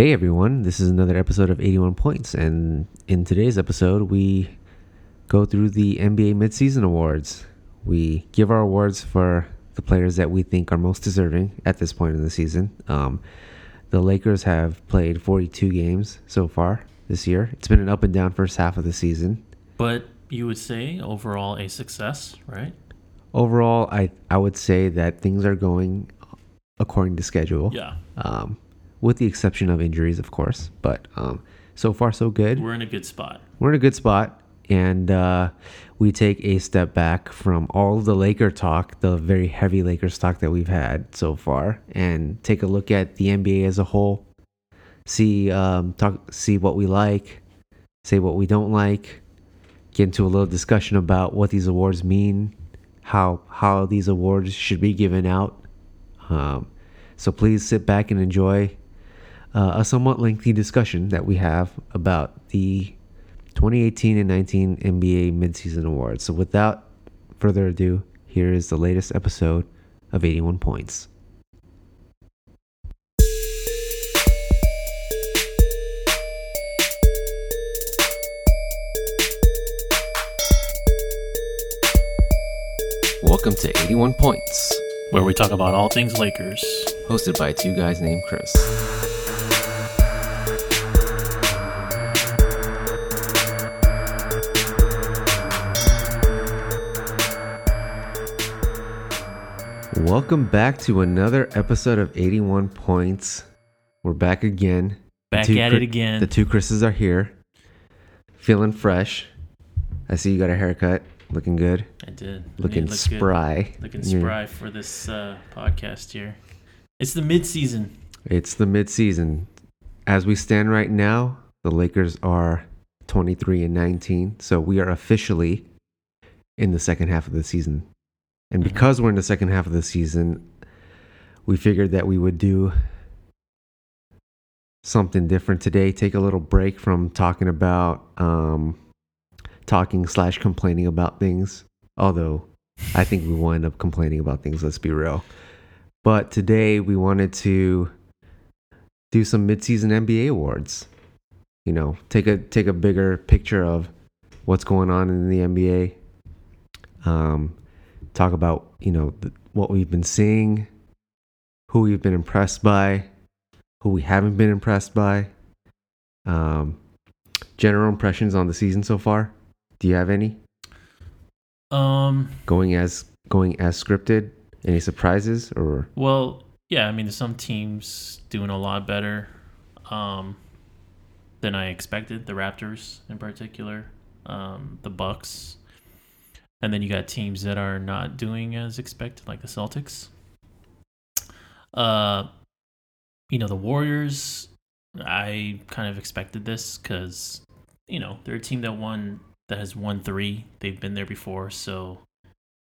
Hey everyone, this is another episode of 81 Points, and in today's episode, we go through the NBA midseason awards. We give our awards for the players that we think are most deserving at this point in the season. Um, the Lakers have played 42 games so far this year. It's been an up and down first half of the season. But you would say overall a success, right? Overall, I, I would say that things are going according to schedule. Yeah. Um, with the exception of injuries, of course. But um, so far, so good. We're in a good spot. We're in a good spot. And uh, we take a step back from all of the Laker talk, the very heavy Lakers talk that we've had so far, and take a look at the NBA as a whole. See, um, talk, see what we like, say what we don't like, get into a little discussion about what these awards mean, how how these awards should be given out. Um, so please sit back and enjoy uh, a somewhat lengthy discussion that we have about the 2018 and 19 NBA midseason awards. So without further ado, here is the latest episode of 81 Points. Welcome to 81 Points, Where we talk about all things Lakers. hosted by two guys named Chris. Welcome back to another episode of 81 Points. We're back again. Back two at it again. The two Chris's are here. Feeling fresh. I see you got a haircut. Looking good. I did. Looking look good. spry. Looking You're- spry for this uh, podcast here. It's the mid season. It's the midseason. As we stand right now, the Lakers are 23 and 19. So we are officially in the second half of the season. And Mhm. because we're in the second half of the season, we figured that we would do something different today. Take a little break from talking about um, talking slash complaining about things. Although I think we will end up complaining about things. Let's be real. But today we wanted to do some midseason NBA awards. You know, take a take a bigger picture of what's going on in the NBA. Um, talk about you know th- what we've been seeing, who we've been impressed by, who we haven't been impressed by. Um, general impressions on the season so far. Do you have any Um. going as going as scripted? Any surprises or Well, yeah. I mean, there's some teams doing a lot better um, than I expected. The Raptors, in particular, um, the Bucks, and then you got teams that are not doing as expected, like the Celtics. Uh, you know, the Warriors. I kind of expected this because you know they're a team that won that has won three. They've been there before, so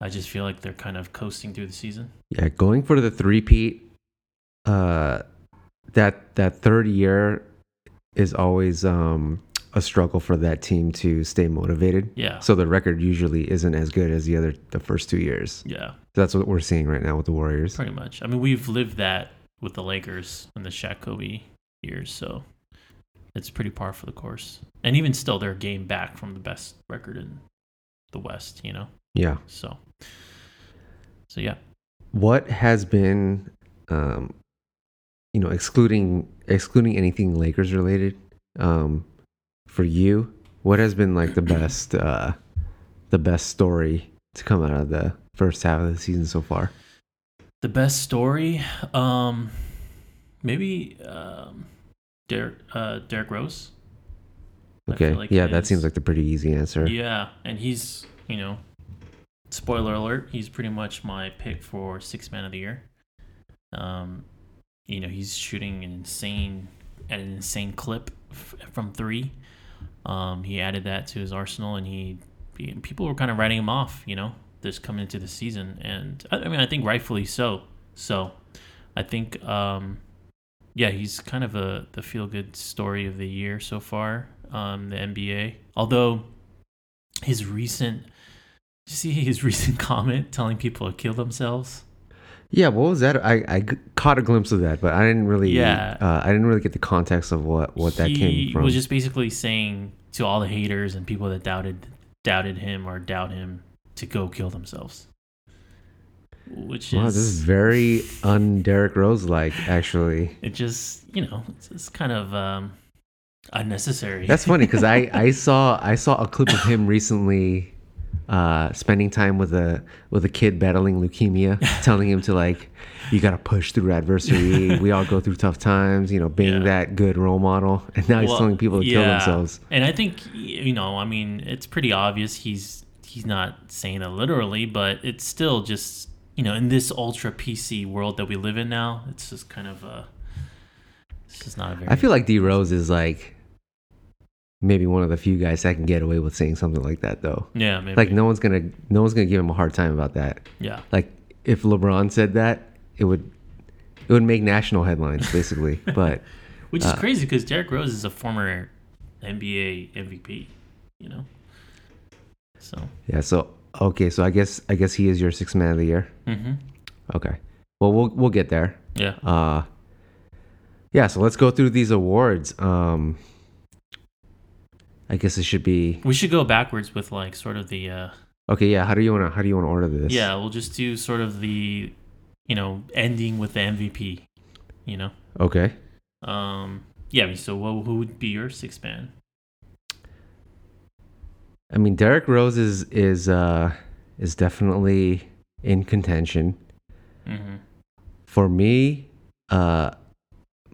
I just feel like they're kind of coasting through the season. Yeah, going for the three-peat, uh, that that third year is always um, a struggle for that team to stay motivated. Yeah. So the record usually isn't as good as the other the first two years. Yeah, That's what we're seeing right now with the Warriors. pretty much. I mean, we've lived that with the Lakers in the Shaq Kobe years, so it's pretty par for the course. And even still, they're a game back from the best record in the West, you know? Yeah. So, so yeah. What has been, um, you know, excluding excluding anything Lakers related, um, for you, what has been like the best, uh, the best story to come out of the first half of the season so far? The best story, um, maybe um, Derrick, uh, Derrick Rose. Okay. like yeah, that seems like the pretty easy answer. Yeah, and he's you know, spoiler alert, he's pretty much my pick for six man of the year. Um, you know, he's shooting an insane at an insane clip f- from three. Um, he added that to his arsenal, and he, people were kind of writing him off. You know, this coming into the season, and I, I mean, I think rightfully so. So, I think, um, yeah, he's kind of a the feel good story of the year so far. Um, the NBA, although his recent, you see his recent comment telling people to kill themselves? Yeah, what was that? I, I caught a glimpse of that, but I didn't really. Yeah. Uh, I didn't really get the context of what what that came from. was just basically saying to all the haters and people that doubted doubted him or doubt him to go kill themselves. Which wow, is this is very un Derrick Rose like, actually. it just you know it's, it's kind of um, unnecessary. That's funny because I I saw I saw a clip of him recently, uh, spending time with a with a kid battling leukemia, telling him to like, you gotta push through adversity. we all go through tough times. You know, being Yeah. that good role model, and now he's telling people to kill themselves. And I think you know, I mean, it's pretty obvious he's he's not saying it literally, but it's still just you know, in this ultra PC world that we live in now, it's just kind of a. It's just not a very. I feel like D Rose is like maybe one of the few guys that can get away with saying something like that though. yeah, maybe. Like no one's gonna no one's gonna give him a hard time about that. yeah, Like if LeBron said that, it would it would make national headlines basically. but which is uh, crazy because Derrick Rose is a former NBA MVP. You know. So. yeah, so okay, so I guess I guess he is your sixth man of the year. hmm Okay. Well we'll we'll get there. Yeah. Uh yeah, so let's go through these awards. Um I guess it should be We should go backwards with like sort of the. uh okay. Yeah, how do you wanna how do you wanna order this? Yeah, we'll just do sort of the, you know, ending with the MVP. You know. Okay. Um. Yeah. So what, who would be your sixth man? I mean, Derrick Rose is is uh, is definitely in contention. Mm-hmm. For me, uh,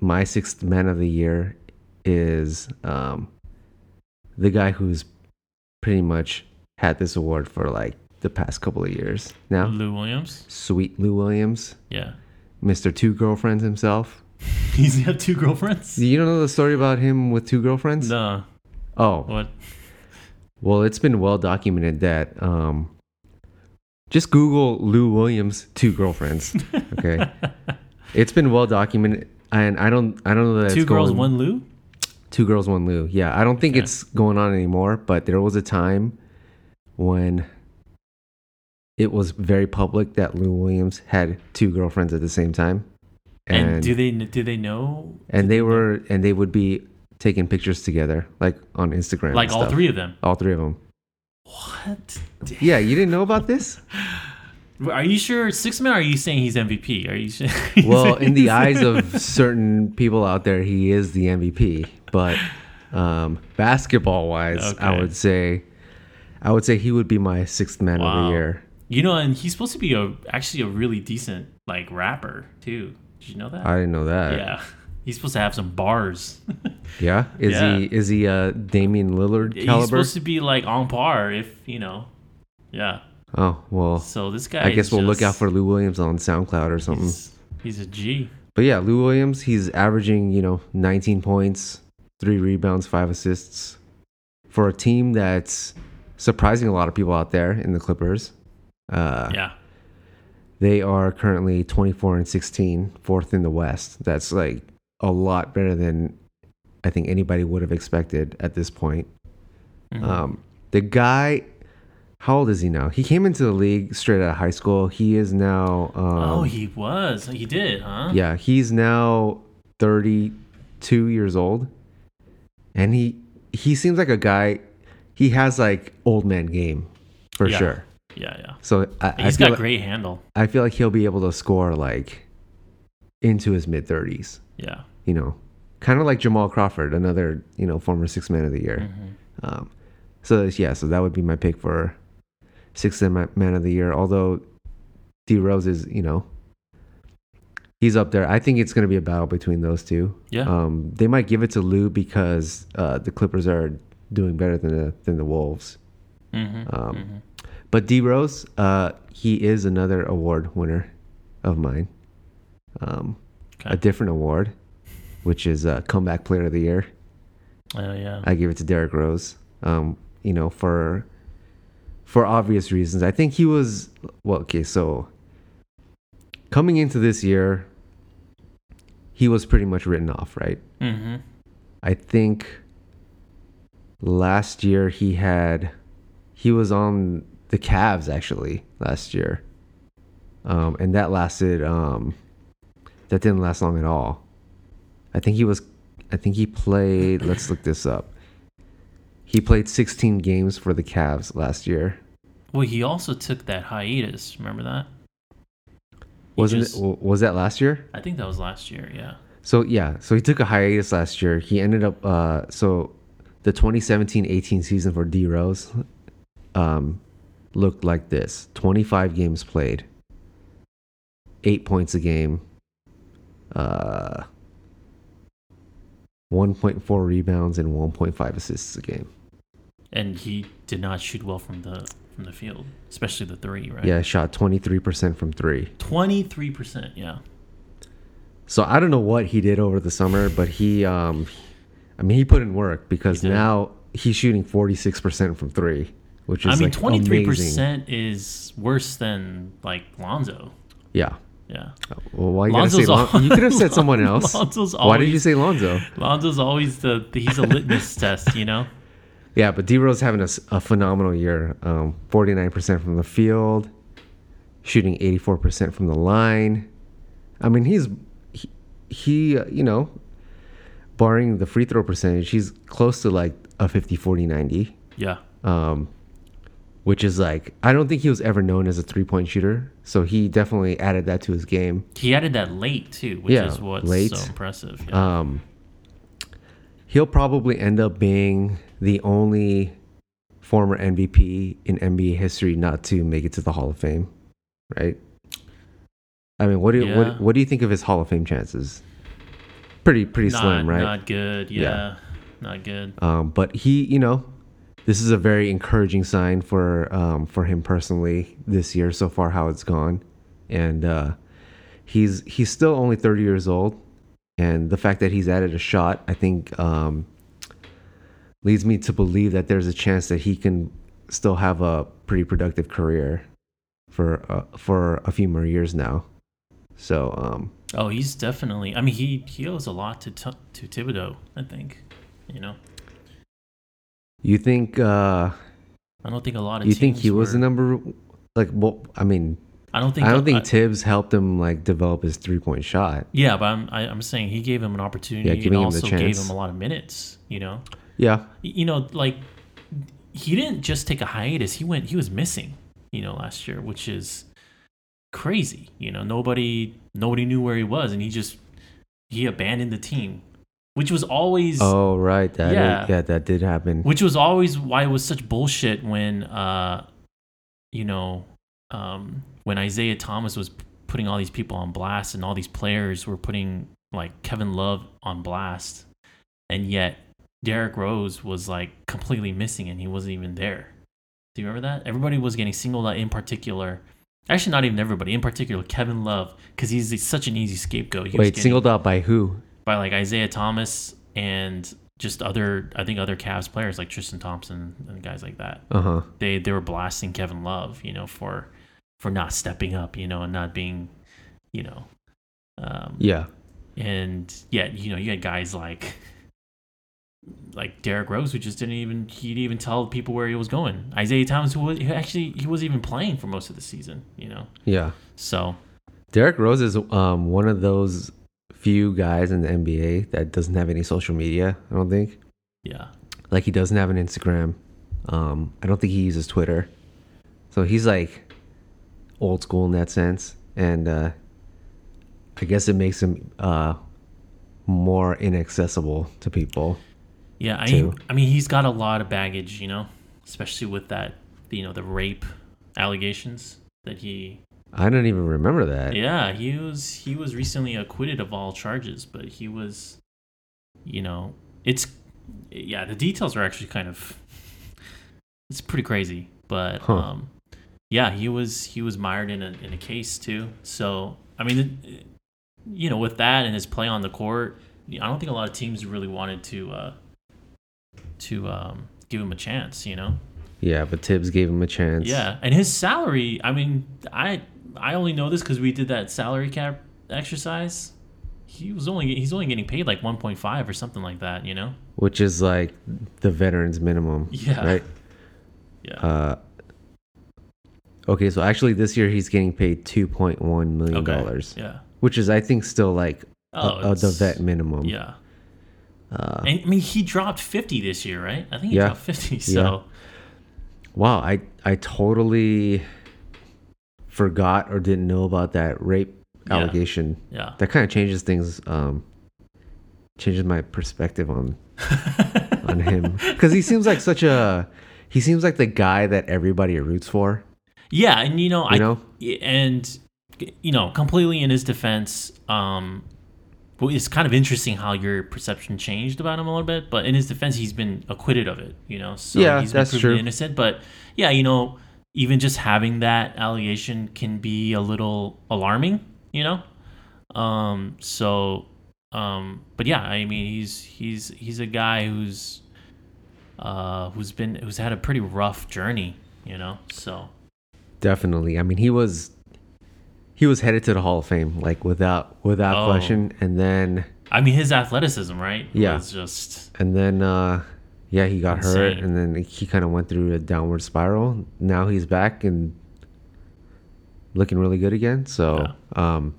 my sixth man of the year is um, the guy who's pretty much had this award for like the past couple of years now. Lou Williams. Sweet Lou Williams, Yeah. Mr. Two Girlfriends himself. He's have two girlfriends. You don't know the story about him with two girlfriends? No. Oh, What? Well, it's been well documented that um, just Google Lou Williams two girlfriends. Okay, it's been well documented, and I don't I don't know that two girls, going, one Lou. Two girls one Lou. Yeah, I don't think Okay. it's going on anymore, but there was a time when it was very public that Lou Williams had two girlfriends at the same time, And, and do they do they know? and they were and they would be taking pictures together, like on Instagram, like all three of them? all three of them. What? Yeah, you didn't know about this? Are you sure six man? Or are you saying he's MVP? Are you sure? well, in the eyes of certain people out there, he is the MVP. But um, basketball wise, I would say, I would say he would be my sixth man of the year. you know, and he's supposed to be a actually a really decent like rapper too. Did you know that? I didn't know that. yeah, he's supposed to have some bars. Yeah? Is Yeah. he is he uh Damian Lillard caliber? he's supposed to be like on par, if you know. Yeah. Oh well, So this guy. I guess we'll look out for Lou Williams on SoundCloud or something. He's, he's a G. But yeah, Lou Williams, he's averaging you know 19 points, three rebounds, five assists for a team that's surprising a lot of people out there in the Clippers. Uh, Yeah. They are currently 24 and 16, fourth in the West. That's like a lot better than I think anybody would have expected at this point. Mhm. Um, the guy, how old is he now? He came into the league straight out of high school. He is now. Um, oh, he was. He did, huh? yeah, he's now 32 years old, and he he seems like a guy. He has like old man game for Yeah. sure. Yeah, yeah. So I, I He's feel got like- great handle. I feel like he'll be able to score like into his mid 30s, Yeah. you know, kind of like Jamal Crawford, another, you know, former six man of the year. Mhm. Um, so, yeah, so that would be my pick for sixth man of the year. Although D Rose is, you know, he's up there. I think it's going to be a battle between those two. Yeah. Um, they might give it to Lou because uh, the Clippers are doing better than the, than the Wolves. hmm um, hmm But D Rose, uh, he is another award winner of mine. Um, Okay. A different award, which is uh, comeback player of the year. Oh yeah. I give it to Derrick Rose. Um, you know, for for obvious reasons. I think he was well. Okay, so coming into this year, he was pretty much written off, right? hmm I think last year he had he was on the Cavs actually last year. um, and that lasted. Um, that didn't last long at all. I think he was. I think he played. let's look this up. He played 16 games for the Cavs last year. Well, he also took that hiatus. Remember that? He Wasn't just- it? Was that last year? I think that was last year. Yeah. So yeah, so he took a hiatus last year. He ended up uh so the 2017-18 season for D Rose um looked like this. 25 games played. 8 points a game. Uh 1.4 rebounds and 1.5 assists a game. And he did not shoot well from the from the field, especially the three. Right. Yeah, shot 23% from 3. Twenty three percent. Yeah. So I don't know what he did over the summer, but he um I mean he put in work because He now he's shooting 46% from 3, which is I mean, twenty three percent is worse than like Lonzo. Yeah. Yeah. Well, why you gotta say Lon- you could have said someone else. Lonzo's Why did you say Lonzo? Lonzo's always the, the he's a litmus test, you know. Yeah, but D Rose having a phenomenal year. Um, 49% from the field, shooting 84% from the line. I mean, he's he, he uh, you know, barring the free throw percentage, he's close to like a 50 40 90. Yeah. um, which is like I don't think he was ever known as a three point shooter, so he definitely added that to his game. He added that late too, which Yeah, is what's late. so impressive. Yeah. Um, he'll probably end up being the only former MVP in NBA history not to make it to the Hall of Fame, right? I mean, what do you, Yeah. what what do you think of his Hall of Fame chances? Pretty pretty not, slim, right? Not good. Yeah. Yeah. Not good. Um, but he, you know, this is a very encouraging sign for um, for him personally this year so far how it's gone, and uh, he's he's still only 30 years old, and the fact that he's added a shot, I think, um, leads me to believe that there's a chance that he can still have a pretty productive career for uh, for a few more years now. So um, Oh, he's definitely. I mean, he he owes a lot to t- to Thibodeau. I think. You know, you think uh, I don't think a lot of. you think he was the number like well I mean I don't think. I don't think I- Thibs helped him like develop his three point shot. yeah, but I'm I, I'm saying he gave him an opportunity Yeah, and also gave him a lot of minutes. You know, Yeah, you know, like he didn't just take a hiatus. He went. He was missing. You know, last year, which is crazy. You know, nobody nobody knew where he was, and he just he abandoned the team, which was always Oh right, that Yeah. yeah, that did happen. which was always why it was such bullshit when uh you know um when Isaiah Thomas was putting all these people on blast and all these players were putting like Kevin Love on blast and yet Derrick Rose was like completely missing and he wasn't even there. Do you remember that? Everybody was getting singled out in particular. Actually, not even everybody. In particular, Kevin Love, because he's such an easy scapegoat. He Wait, getting- singled out by who? by like Isaiah Thomas and just other I think other Cavs players like Tristan Thompson and guys like that. Uh huh. They they were blasting Kevin Love, you know, for for not stepping up, you know, and not being, you know, um, Yeah. and yet you know you had guys like like Derrick Rose who just didn't even he didn't even tell people where he was going. Isaiah Thomas who was who actually he wasn't even playing for most of the season, you know. Yeah. So Derrick Rose is um one of those few guys in the NBA that doesn't have any social media. I don't think. yeah, Like he doesn't have an Instagram. Um, I don't think he uses Twitter. So he's like old school in that sense, and uh, I guess it makes him uh more inaccessible to people. Yeah, I too. I mean he's got a lot of baggage, you know, especially with that you know the rape allegations that he I don't even remember that. yeah he was he was recently acquitted of all charges, but he was you know it's yeah the details are actually kind of it's pretty crazy, but Huh. um yeah he was he was mired in a in a case too. So I mean you know with that and his play on the court, I don't think a lot of teams really wanted to. uh to um, give him a chance, you know. Yeah, but Thibs gave him a chance. Yeah, and his salary. I mean, I I only know this because we did that salary cap exercise. He was only he's only getting paid like 1.5 or something like that, you know. which is like the veterans minimum. Yeah. Right. Yeah. Uh, Okay, so actually this year he's getting paid two point one million Okay. dollars, Yeah. which is I think still like Oh, a, a, the vet minimum. Yeah. Uh, And I mean, he dropped 50 this year, right? I think he Yeah. dropped 50. So, wow, I I totally forgot or didn't know about that rape Yeah. allegation. yeah. That kind of changes things. Um, changes my perspective on on him because he seems like such a he seems like the guy that everybody roots for. Yeah, and you know, You I know? and you know, completely in his defense, um it's kind of interesting how your perception changed about him a little bit, but in his defense, he's been acquitted of it, you know. So Yeah, he's been that's proven true. innocent, but yeah, you know, even just having that allegation can be a little alarming, you know. Um so um but yeah, I mean, he's he's he's a guy who's uh who's been who's had a pretty rough journey, you know. So Definitely. I mean, he was he was headed to the Hall of Fame like without without Oh. question, and then I mean, his athleticism, right? Yeah. was just and then uh yeah, he got hurt, and then he kind of went through a downward spiral. Now he's back and looking really good again. So, um,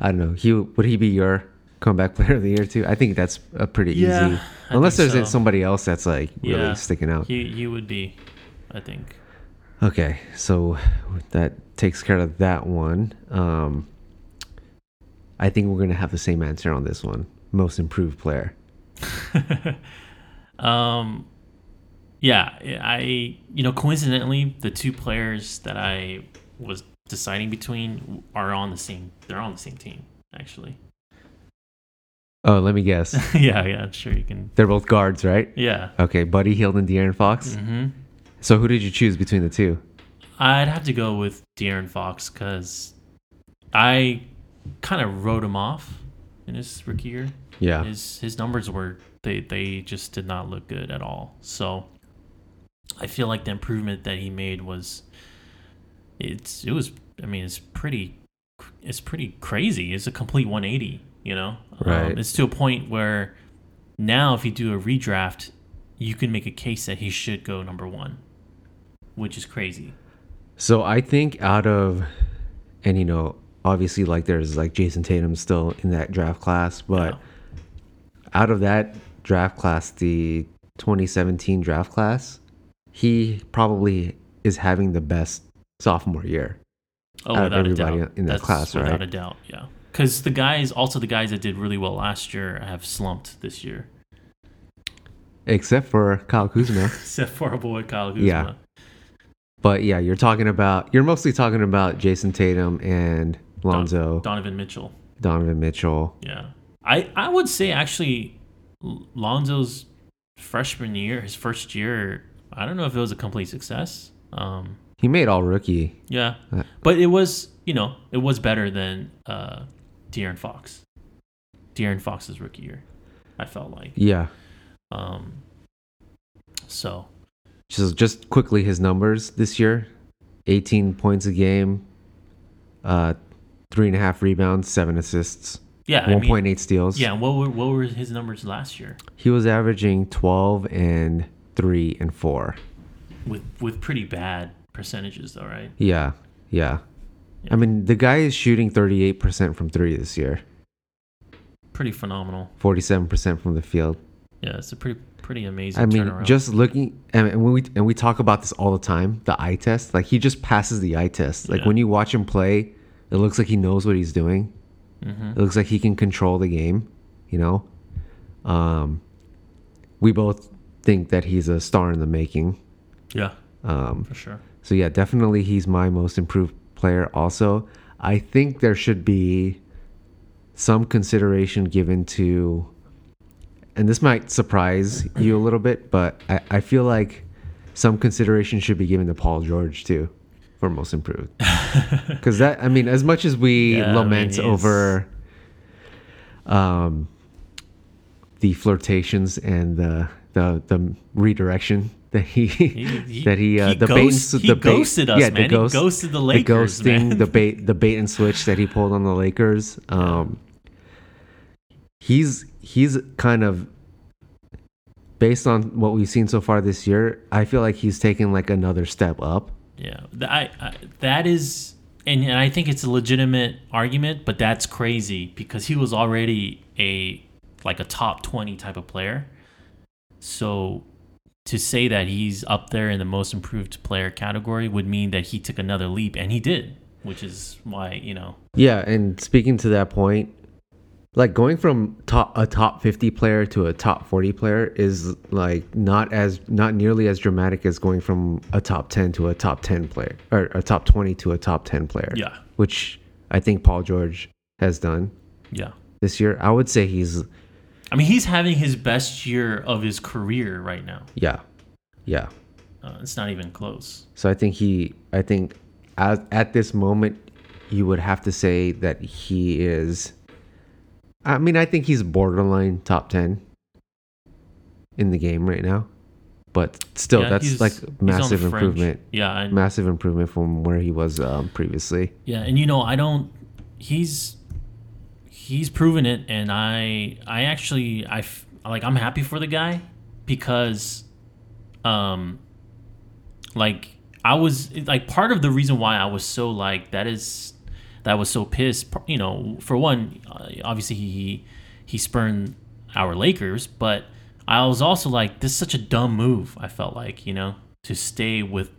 I don't know. He would he be your comeback player of the year too? I think that's a pretty Yeah, easy. I Unless there's so. somebody else that's like really Yeah. sticking out. he he would be, I think. Okay, so that takes care of that one. Um, I think we're gonna have the same answer on this one. Most improved player. um, yeah, I you know coincidentally the two players that I was deciding between are on the same. They're on the same team actually. Oh, let me guess. yeah, yeah, sure you can. They're both guards, right? Yeah. Okay, Buddy Hield and De'Aaron Fox. hmm So who did you choose between the two? I'd have to go with De'Aaron Fox because I kind of wrote him off in his rookie year. Yeah, his his numbers were they they just did not look good at all. So I feel like the improvement that he made was it's it was I mean it's pretty it's pretty crazy. It's a complete 180, you know. Right. Um, it's to a point where now if you do a redraft, you can make a case that he should go number 1, which is crazy. So I think out of, and you know, obviously like there's like Jayson Tatum still in that draft class, but out of that draft class, the 2017 draft class, he probably is having the best sophomore year. Oh, out of without a everybody doubt. in that That's class, without right? a doubt, yeah. Because the guys, also the guys that did really well last year, have slumped this year. Except for Kyle Kuzma. Except for our boy Kyle Kuzma. Yeah. But yeah, you're talking about you're mostly talking about Jayson Tatum and Lonzo, Donovan Mitchell. Donovan Mitchell. Yeah. I, I would say actually Lonzo's freshman year, his first year, I don't know if it was a complete success. Um, He made all rookie. yeah. Uh, But it was, you know, it was better than uh, De'Aaron Fox. De'Aaron Fox's rookie year, I felt like. Yeah. Um, so, Just just quickly his numbers this year: 18 points a game, uh, three and a half rebounds, seven assists, yeah, I mean, 1.8 steals. yeah, what were, what were his numbers last year? He was averaging 12 and three and four. With, with pretty bad percentages, though, right? Yeah. Yeah. Yeah. I mean, the guy is shooting 38% from three this year, Pretty phenomenal. 47% from the field. Yeah, it's a pretty pretty amazing I mean, turnaround. just looking, and and when we and we talk about this all the time, the eye test. Like he just passes the eye test. Like Yeah. when you watch him play, it looks like he knows what he's doing. hmm It looks like he can control the game. You know, um, we both think that he's a star in the making. Yeah, Um, for sure. so yeah, definitely he's my most improved player. Also, I think there should be some consideration given to, and this might surprise you a little bit, but I, I feel like some consideration should be given to Paul George too for most improved. Because that, I mean, as much as we Yeah, I mean, lament over um, the flirtations and the the the redirection that he, he- that he uh, he the ghost- bait and, he the bait, ghosted us, yeah, man. The ghost, ghosted the Lakers, the ghosting, man. the bait, the bait and switch that he pulled on the Lakers. Um, he's he's kind of based on what we've seen so far this year. I feel like he's taken like another step up Yeah, I, I that is, and, and I think it's a legitimate argument, but that's crazy because he was already a like a top twenty type of player. So to say that he's up there in the most improved player category would mean that he took another leap, and he did, which is why you know. Yeah, and speaking to that point, like going from top a top 50 player to a top 40 player is like not as not nearly as dramatic as going from a top 10 to a top 10 player or a top 20 to a top 10 player. Yeah. Which I think Paul George has done Yeah. this year. I would say he's I mean, he's having his best year of his career right now. yeah. Yeah. Uh, it's not even close. So I think he I think at, at this moment you would have to say that he is I mean I think he's borderline top 10 in the game right now. But still Yeah, that's like he's on the massive improvement. Yeah, Massive improvement from where he was um, previously. Yeah, and you know, I don't. He's he's proven it, and I I actually I like I'm happy for the guy because, um, like I was like part of the reason why I was so like that is that was so pissed. You know, for one, uh, obviously he he spurned our Lakers, but I was also like this is such a dumb move. I felt like you know to stay with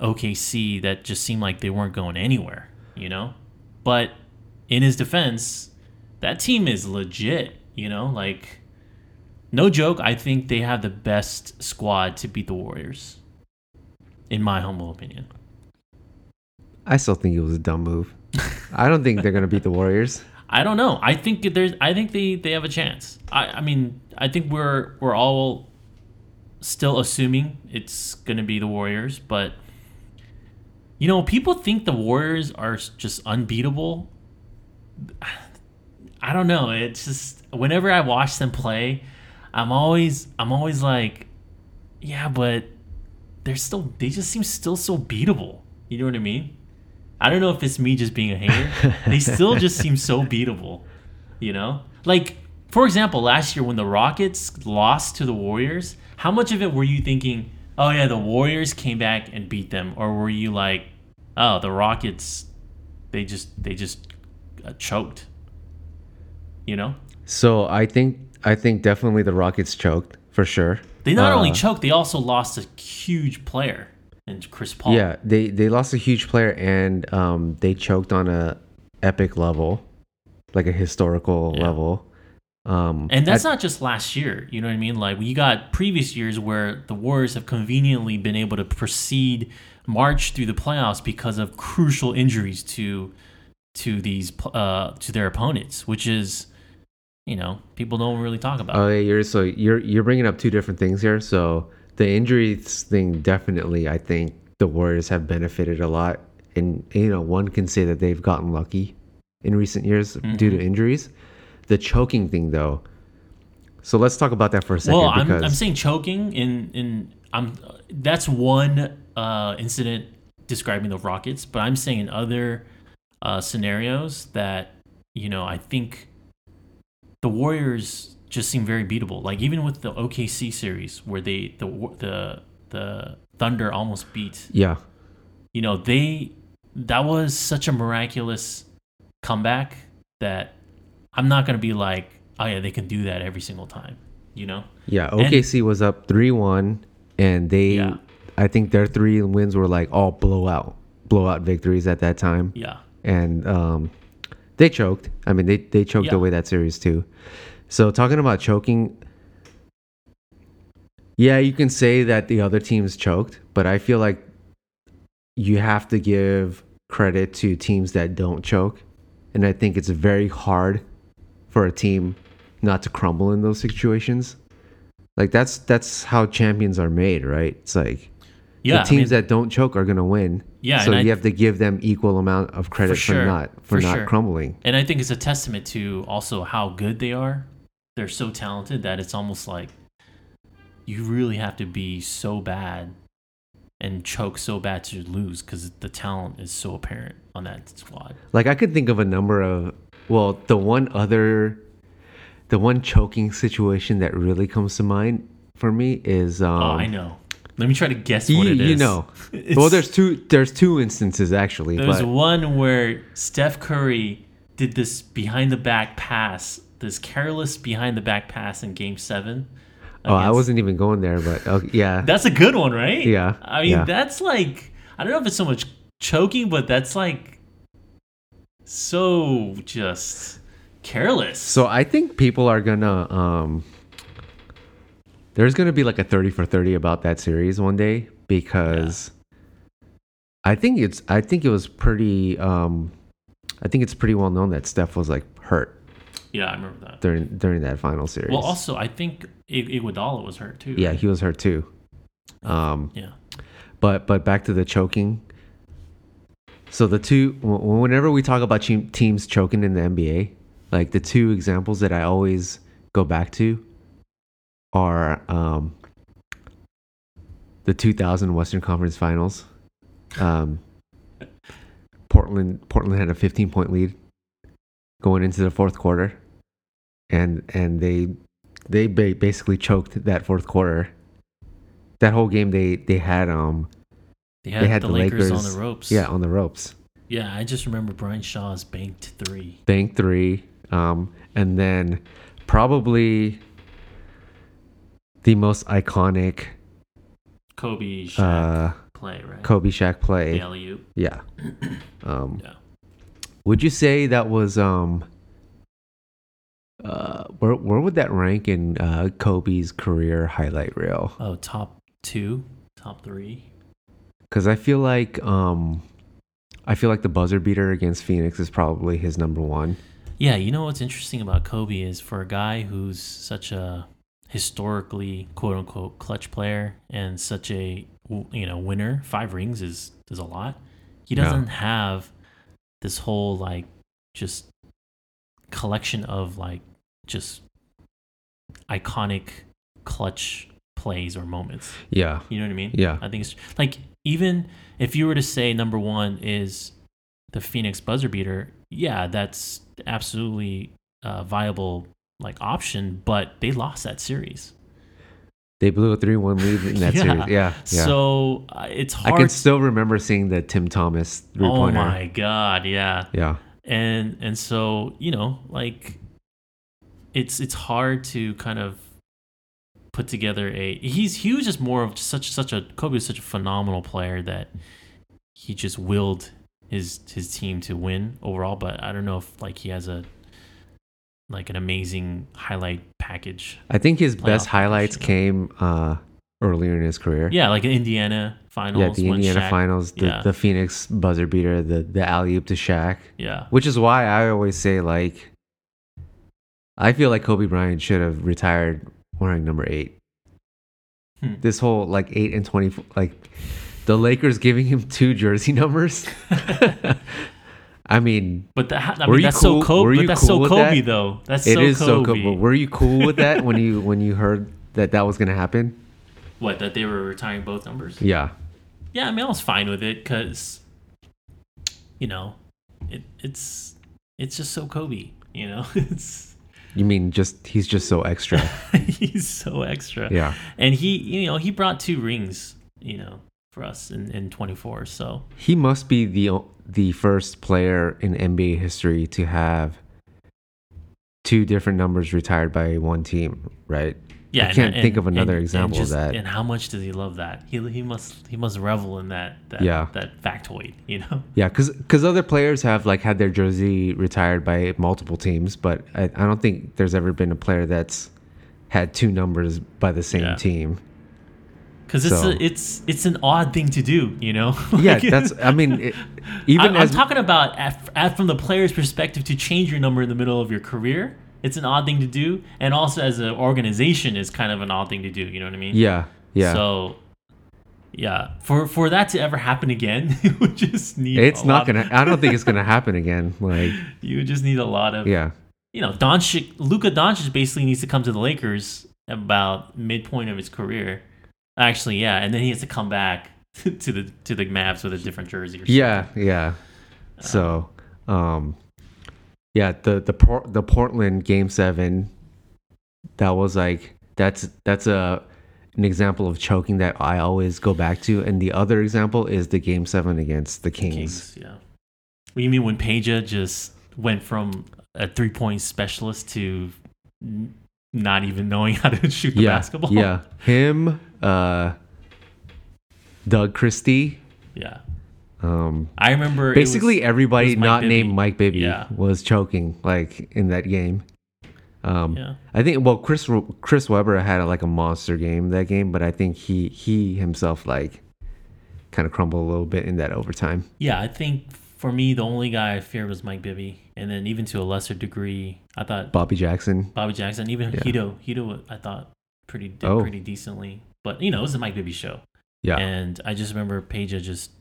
OKC that just seemed like they weren't going anywhere, you know? But in his defense, that team is legit, you know? Like, no joke, I think they have the best squad to beat the Warriors, in my humble opinion. I still think it was a dumb move. I don't think they're to beat the Warriors. I don't know. I think there's. I think they, they have a chance. I, I mean, I think we're we're all still assuming it's gonna be the Warriors, but you know, people think the Warriors are just unbeatable. I don't know. It's just whenever I watch them play, I'm always I'm always like, yeah, but they're still they just seem still so beatable. You know what I mean? I don't know if it's me just being a hater. they still just seem so beatable. You know? Like, for example, last year when the Rockets lost to the Warriors, how much of it were you thinking, oh yeah, the Warriors came back and beat them? Or were you like, oh, the Rockets, they just they just uh, choked. You know? So I think I think definitely the Rockets choked for sure. They not only Uh, choked, they also lost a huge player and Chris Paul. Yeah, they they lost a huge player and um, they choked on a epic level, like a historical Yeah. level. Um, And that's at- not just last year. You know what I mean? Like we got previous years where the Warriors have conveniently been able to proceed march through the playoffs because of crucial injuries to to these uh to their opponents, which is you know people don't really talk about. Oh, yeah, you're so you're you're bringing up two different things here. So the injuries thing definitely, I think the Warriors have benefited a lot, and you know one can say that they've gotten lucky in recent years due to Mhm. injuries. The choking thing, though. So let's talk about that for a second well, I'm, I'm saying choking in in I'm that's one uh, incident describing the Rockets, but I'm saying in other uh, scenarios that you know I think the Warriors just seem very beatable. Like even with the OKC series where they the the the Thunder almost beat yeah, you know they that was such a miraculous comeback that I'm not gonna be like oh yeah they can do that every single time you know yeah. OKC was up three one, and they, Yeah. I think their three wins were like all blowout, blowout victories at that time. yeah and um, they choked. I mean, they they choked Yeah. away that series too. So talking about choking, yeah, you can say that the other teams choked, but I feel like you have to give credit to teams that don't choke, and I think it's very hard for a team not to crumble in those situations. Like that's that's how champions are made, right? It's like yeah the I teams mean, that don't choke are gonna win. Yeah, So and I- you have to give them equal amount of credit for, sure, not for, for not sure. crumbling. and I think it's a testament to also how good they are. They're so talented that it's almost like you really have to be so bad and choke so bad to lose because the talent is so apparent on that squad. Like I could think of a number of well, the one other the one choking situation that really comes to mind for me is um oh, I know. Let me try to guess You, what it is. you know. Well, there's two. There's two instances actually. There's but one where Steph Curry did this behind the back pass, this careless behind the back pass in Game Seven. oh, I wasn't even going there, but okay, yeah. That's a good one, right? Yeah, I mean, yeah. that's like I don't know if it's so much choking, but that's like so just careless. So I think people are gonna um there's gonna be like a 30 for 30 about that series one day because I think it's I think it was pretty um I think it's pretty well known that Steph was like hurt yeah, I remember that. during during that final series. Well, also I think I- Iguodala was hurt too. yeah, he was hurt too. Um yeah. but but back to the choking. So the two whenever we talk about teams choking in the NBA, like the two examples that I always go back to are um, the 2000 Western Conference Finals. Um, Portland Portland had a 15 point lead going into the fourth quarter, and and they they ba- basically choked that fourth quarter. That whole game they they had um They had, they had the, the Lakers, on the ropes. yeah on the ropes. Yeah, I just remember Brian Shaw's banked three. bank three, um, and then probably the most iconic Kobe Shaq uh, play, right? Kobe Shaq the play. oop. Yeah. Um, Yeah. Would you say that was um, uh, where where would that rank in uh, Kobe's career highlight reel? Oh, top two, top three. Because I feel like um, I feel like the buzzer beater against Phoenix is probably his number one. Yeah, you know what's interesting about Kobe is for a guy who's such a historically quote unquote clutch player and such a you know winner, five rings is is a lot. He doesn't have this whole like just collection of like just iconic clutch plays or moments. Yeah. You know what I mean? Yeah. I think it's like even if you were to say number one is the Phoenix buzzer beater, yeah, that's absolutely a viable like option, but they lost that series. They blew a three-one lead in that Yeah. series. Yeah. Yeah. So uh, it's hard. I can still remember seeing the Tim Thomas three oh my god, yeah. Yeah. and and so you know like it's it's hard to kind of put together a he's he was just more of such such a Kobe was such a phenomenal player that he just willed his his team to win overall but I don't know if like he has a like an amazing highlight package I think his best highlights push, came uh, earlier in his career. yeah like Indiana finals Yeah, the Indiana Shaq- Finals, the, yeah. the Phoenix buzzer beater, the the alley oop to Shaq, yeah which is why I always say like, I feel like Kobe Bryant should have retired wearing number eight. Hmm. This whole like eight and twenty, like the Lakers giving him two jersey numbers. I mean, but that, I Were mean you that's cool- so Kobe but that's cool so Kobe that? though that's it so is Kobe. so cool. But were you cool with that when you when you heard that that was gonna happen? what that they were retiring both numbers Yeah. Yeah, I mean, I was fine with it because, you know, it, it's it's just so Kobe. You know, it's You mean just he's just so extra? he's so extra. yeah. and he, you know, he brought two rings. You know, for us in in twenty four. So He must be the the first player in NBA history to have two different numbers retired by one team, right? Yeah, I can't and- think of another and- example and of that. And how much does he love that? He he must he must revel in that. that Yeah. that factoid. You know. Yeah, because other players have like had their jersey retired by multiple teams, but I, I don't think there's ever been a player that's had two numbers by the same Yeah. team. Because it's So- a, it's it's an odd thing to do, you know. Yeah, that's. I mean, it, even I'm, I'm talking about at, at, from the player's perspective to change your number in the middle of your career. It's an odd thing to do, and also as an organization, is kind of an odd thing to do. You know what I mean? yeah, yeah. So, yeah, for for that to ever happen again, you would just need. it's not gonna. I don't think it's gonna happen again. Like, You would just need a lot of. yeah, You know, Doncic, Luka Doncic basically needs to come to the Lakers about midpoint of his career. Actually, yeah, and then he has to come back to the to the Mavs with a different jersey. Or yeah, yeah. So, um, yeah, the the Por- the Portland game seven, that was like that's that's a an example of choking that I always go back to, and the other example is the game seven against the Kings. Kings, yeah. What you mean when Peja just went from a three point specialist to n- not even knowing how to shoot the yeah, basketball? yeah, him, uh, Doug Christie. Yeah. Um, I remember it was- basically everybody not Bibby. named Mike Bibby Yeah. was choking like in that game. Um, Yeah. I think well Chris Chris Webber had like a monster game that game, but I think he he himself like kind of crumbled a little bit in that overtime. Yeah, I think for me the only guy I feared was Mike Bibby, and then even to a lesser degree, I thought Bobby Jackson. Bobby Jackson, even Yeah. Hedo, Hedo, I thought pretty did Oh. pretty decently. But you know, it was the Mike Bibby show, Yeah. and I just remember Peja just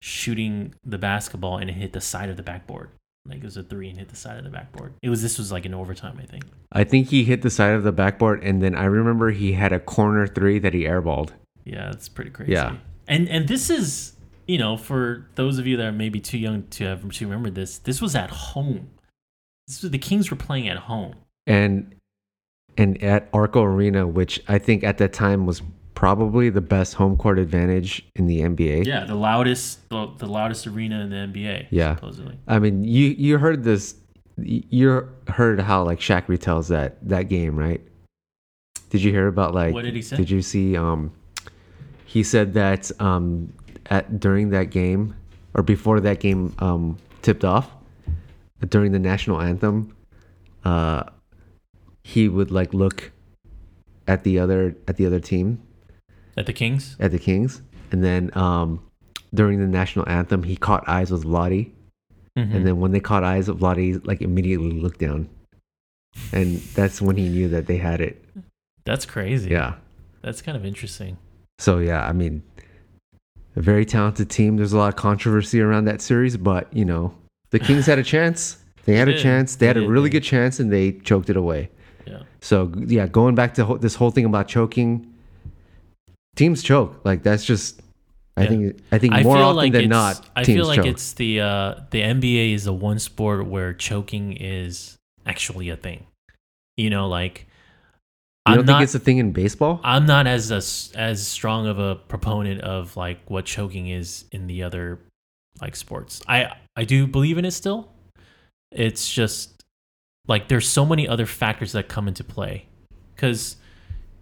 shooting the basketball and it hit the side of the backboard. Like it was a three and hit the side of the backboard. It was this was like an overtime, I think. I think he hit the side of the backboard and then I remember he had a corner three that he airballed. Yeah, it's pretty crazy. Yeah. And and this is you know for those of you that are maybe too young to have to remember this, this was at home. This was the Kings were playing at home. And and at Arco Arena, which I think at that time was probably the best home court advantage in the NBA. Yeah, the loudest the, the loudest arena in the NBA. Yeah. supposedly. I mean, you you heard this you heard how like Shaq retells that that game, right? Did you hear about like What did he say? Did you see um he said that um at during that game or before that game um tipped off during the national anthem uh he would like look at the other at the other team At the Kings. at the Kings and then um during the national anthem he caught eyes with Lottie Mhm. and then when they caught eyes of Lottie like immediately looked down and that's when he knew that they had it that's crazy. yeah that's kind of interesting. So yeah, I mean, a very talented team. There's a lot of controversy around that series, but you know, the Kings had a chance. They had a chance. They had a really good chance, and they choked it away. Yeah. So yeah, going back to ho- this whole thing about choking, teams choke. Like that's just, I Yeah. think, I think more feel often like than not, I feel like choke. it's the uh, the NBA is the one sport where choking is actually a thing. You know, like I don't I'm think it's a thing in baseball? I'm not as a as strong of a proponent of like what choking is in the other like sports. I I do believe in it still. It's just like there's so many other factors that come into play. Cuz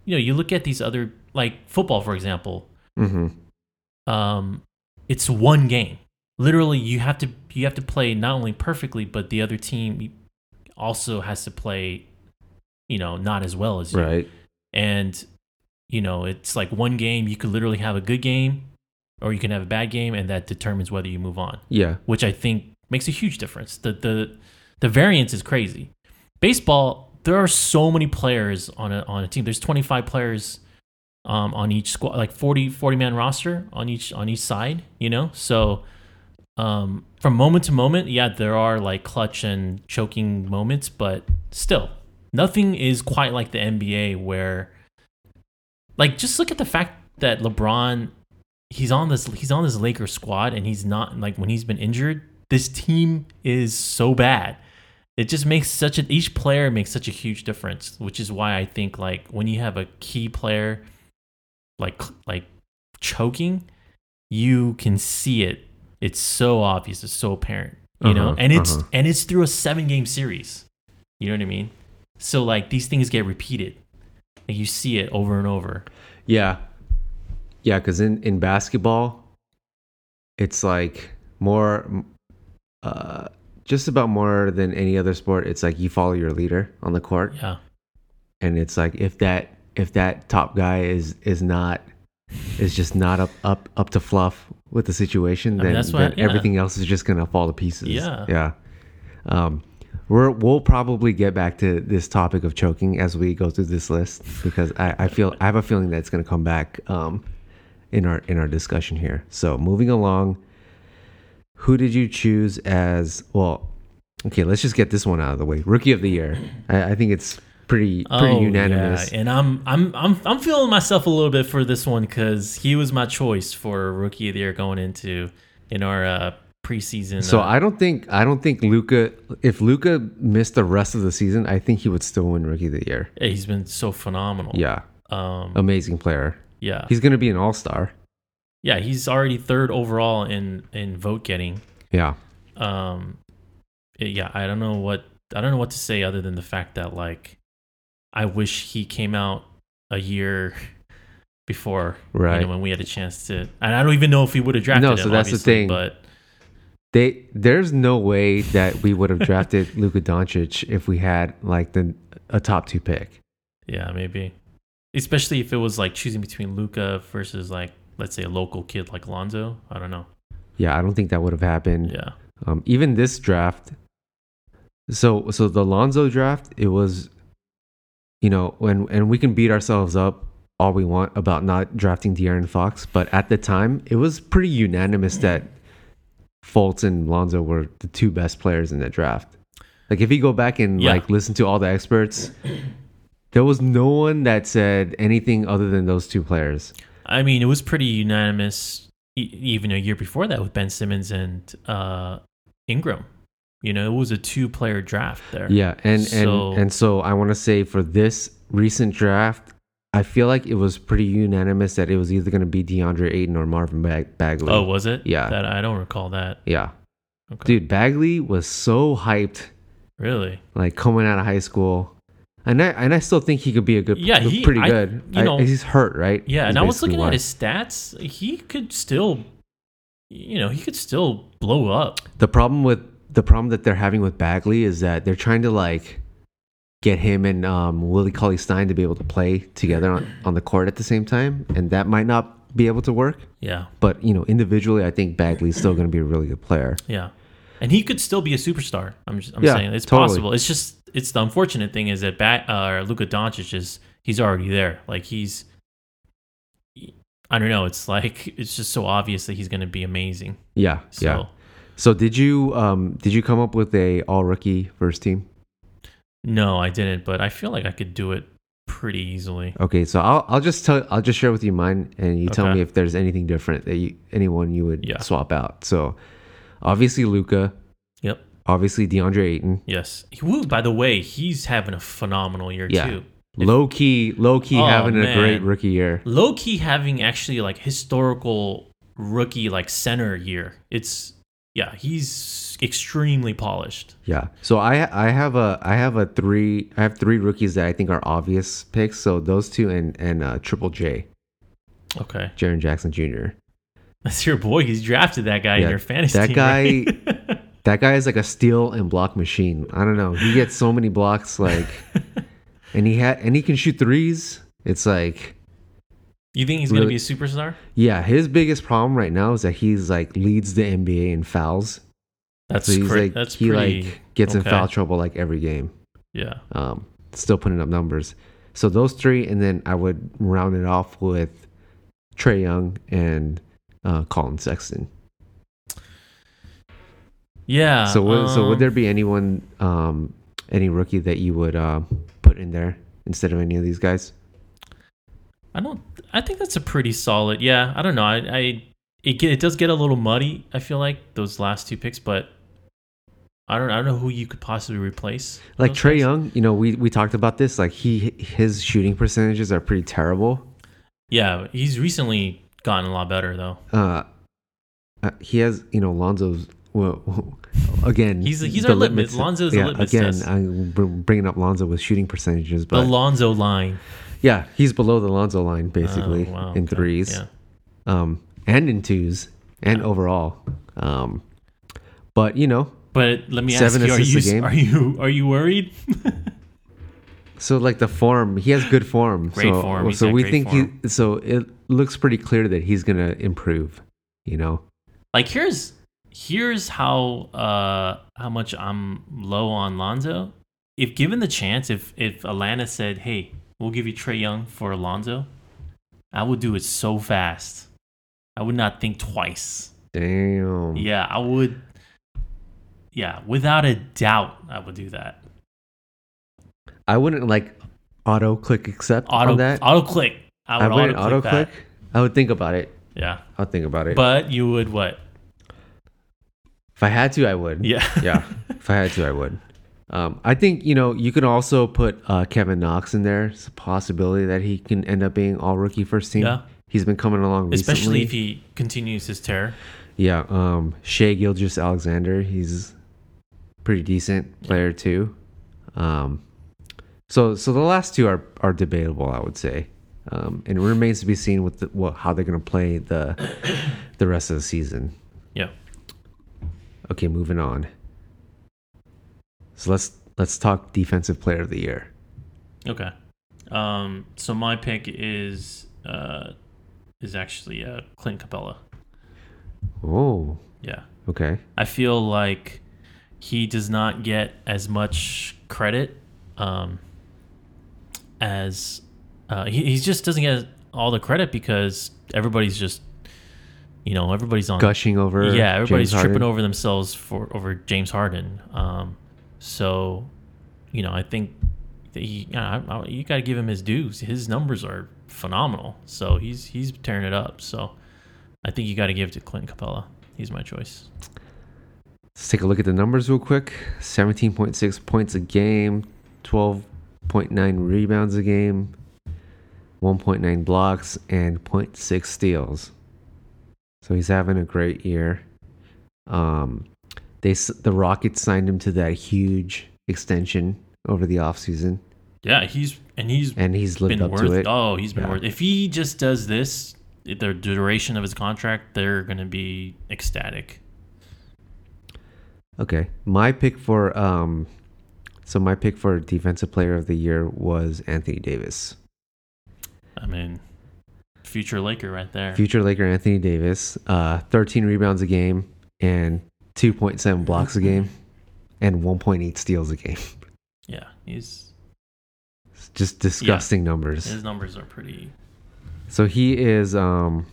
you know, you look at these other like football for example, hmm um it's one game. Literally you have to you have to play not only perfectly but the other team also has to play you know, not as well as you Right. and you know it's like one game you could literally have a good game or you can have a bad game and that determines whether you move on Yeah. which i think makes a huge difference the the the variance is crazy baseball there are so many players on a on a team there's 25 players um, on each squad like 40 40 man roster on each on each side you know? So um, from moment to moment yeah there are like clutch and choking moments but still nothing is quite like the nba where like just look at the fact that lebron he's on this he's on this lakers squad and he's not like when he's been injured this team is so bad. It just makes such a each player makes such a huge difference which is why i think like when you have a key player like like choking you can see it. It's so obvious. It's so apparent you know? Uh-huh, and it's uh-huh. and it's through a seven game series. You know what i mean? So like these things get repeated. Like you see it over and over. Yeah. Yeah, because in, in basketball, it's like more, uh, just about more than any other sport. It's like you follow your leader on the court, yeah. And it's like if that if that top guy is is not is just not up up up to fluff with the situation, I mean, then, then yeah. everything else is just gonna fall to pieces. Yeah. yeah. Um, we're we'll probably get back to this topic of choking as we go through this list because I, I feel I have a feeling that it's gonna come back um in our in our discussion here. So moving along, who did you choose as well? Okay, let's just get this one out of the way. Rookie of the year. I, I think it's pretty pretty Oh, unanimous. Yeah. And I'm I'm I'm I'm feeling myself a little bit for this one because he was my choice for rookie of the year going into in our uh, preseason. So uh, I don't think I don't think Luka. If Luka missed the rest of the season, I think he would still win Rookie of the Year. he's been so phenomenal. Yeah, Um, Amazing player. yeah, He's gonna be an all star. yeah, he's already third overall in in vote getting. Yeah. Um, yeah, I don't know what I don't know what to say other than the fact that like, I wish he came out a year before, you Right. know, when we had a chance to. And I don't even know if we would have drafted No, him. so that's the thing. But They there's no way that we would have drafted Luka Doncic if we had like the a top two pick. yeah, maybe, especially if it was like choosing between Luka versus like let's say a local kid like Lonzo. I don't know. Yeah, I don't think that would have happened. Yeah, Um, even this draft. So so the Lonzo draft, it was, you know, when and we can beat ourselves up all we want about not drafting De'Aaron Fox, but at the time it was pretty unanimous that Fultz and Lonzo were the two best players in the draft. Like if you go back and Yeah. like listen to all the experts, there was no one that said anything other than those two players. I mean, it was pretty unanimous e- even a year before that with Ben Simmons and uh, Ingram. You know, it was a two-player draft there. Yeah, and So- and and so I want to say for this recent draft, I feel like it was pretty unanimous that it was either going to be DeAndre Ayton or Marvin Bag- Bagley. Oh, was it? Yeah. That I don't recall that. yeah, Okay. dude, Bagley was so hyped, Really? like coming out of high school, and I and I still think he could be a good, Yeah, he- pretty I- good. you I- know- he's hurt, right? Yeah, Is and I was looking why. at his stats. He could still, you know, he could still blow up. The problem with the problem that they're having with Bagley is that they're trying to like get him and um, Willie Cauley Stein to be able to play together on, on the court at the same time, and that might not be able to work. Yeah, But you know, individually, I think Bagley's still going to be a really good player. yeah, and he could still be a superstar. I'm just, I'm Yeah, saying it's totally. possible. It's just, it's the unfortunate thing is that ba- uh, Luka Doncic is he's already there. Like he's, I don't know. It's like it's just so obvious that he's going to be amazing. Yeah, So yeah. So did you um did you come up with a all rookie first team? no, I didn't. But I feel like I could do it pretty easily. Okay, so I'll I'll just tell I'll just share with you mine, and you tell Okay. me if there's anything different that you anyone you would Yeah. swap out. So obviously Luka, Yep. obviously DeAndre Ayton, Yes. Woo, by the way, he's having a phenomenal year Yeah. too. If- low key low key Oh, having a great rookie year. low key having actually like historical rookie like center year. It's yeah, he's extremely polished. Yeah. So I I have a I have a three I have three rookies that I think are obvious picks. So those two and and uh, Triple J, Okay, Jaren Jackson Jr. that's your boy. He's drafted that guy Yeah, in your fantasy that team. guy- right? That guy is like a steal and block machine. I don't know. He gets so many blocks, like, and he had and he can shoot threes. It's like, you think he's gonna be a superstar? yeah. His biggest problem right now is that he's like leads the NBA in fouls. That's So he's cra- like that's he pretty. like gets in foul trouble like every game. yeah. Um, still putting up numbers. So those three, and then I would round it off with Trae Young and uh, Collin Sexton. Yeah. so would, so would um, there be anyone, um, any rookie that you would uh, put in there instead of any of these guys? I don't. I think that's a pretty solid. Yeah, I don't know. I, I it get, it does get a little muddy. I feel like those last two picks, but I don't. I don't know who you could possibly replace. Like Trae guys. Young, you know, we we talked about this. Like he his shooting percentages are pretty terrible. Yeah, he's recently gotten a lot better though. Uh, uh he has you know Lonzo's. Well, again, He's- he's our litmus- Lonzo's a litmus again, test. I'm bringing up Lonzo with shooting percentages, but the Lonzo line yeah, he's below the Lonzo line basically Oh, wow, in okay, threes, Yeah. um, and in twos, and Yeah. overall. Um, but you know, But let me Seven ask you: Are you are you are you worried? So like the form, he has good form. Great so, form, So we think form. he. So it looks pretty clear that he's gonna improve. You know. like here's here's how uh how much I'm low on Lonzo. If given the chance, if if Atlanta said, "Hey, we'll give you Trae Young for Alonzo," I would do it so fast. I would not think twice. Damn. Yeah, I would. Yeah, without a doubt, I would do that. I wouldn't like auto click accept Auto on that. auto click. I would wouldn't auto click. I would think about it. Yeah, I'll think about it. but you would what? if I had to, I would. Yeah, Yeah. If I had to, I would. Um, I think you know you can also put uh, Kevin Knox in there. It's a possibility that he can end up being all rookie first team. Yeah. He's been coming along recently. Especially if he continues his tear. yeah. Um, Shai Gilgeous-Alexander. He's pretty decent player too. Um, so so the last two are are debatable, I would say. Um, and it remains to be seen with the, what how they're going to play the the rest of the season. Yeah. Okay, moving on. So let's let's talk defensive player of the year. Okay. Um, so my pick is uh, is actually uh, Clint Capela. Oh, Yeah. okay. I feel like he does not get as much credit um, as uh, he, he just doesn't get all the credit because everybody's just you know everybody's on Gushing over. yeah everybody's tripping over themselves for over James Harden. Um, so you know I think he I, I, you got to give him his dues. His numbers are phenomenal. So he's he's tearing it up. So I think you got to give it to Clint Capela. He's my choice. Let's take a look at the numbers real quick. 17.6 points a game, 12.9 rebounds a game, 1.9 blocks, and 0.6 steals. So he's having a great year. Um, they the Rockets signed him to that huge extension over the offseason, Yeah, he's and he's and he's lived been up worth. to it. Oh, he's been Yeah. worth. If he just does this, the duration of his contract, they're gonna be ecstatic. Okay, my pick for um, so my pick for defensive player of the year was Anthony Davis. I mean, future Laker right there. Future Laker Anthony Davis, uh, 13 rebounds a game and 2.7 blocks a game and 1.8 steals a game. yeah, he's It's just disgusting numbers. his numbers are pretty. So he is um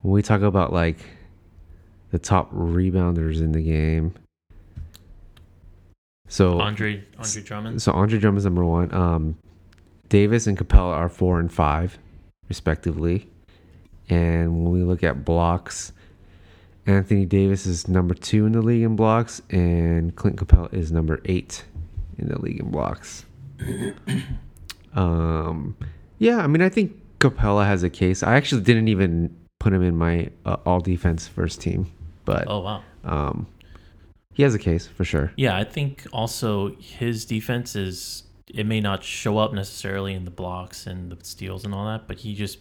when we talk about like the top rebounders in the game. So Andre Andre Drummond. so Andre Drummond's number one. Um, Davis and Capela are four and five, respectively. And when we look at blocks, Anthony Davis is number two in the league in blocks, and Clint Capela is number eight in the league in blocks. um, yeah, I mean, I think Capela has a case. I actually didn't even put him in my uh, all defense first team, but Oh wow. um, he has a case for sure. Yeah, I think also his defense is. It may not show up necessarily in the blocks and the steals and all that, but he just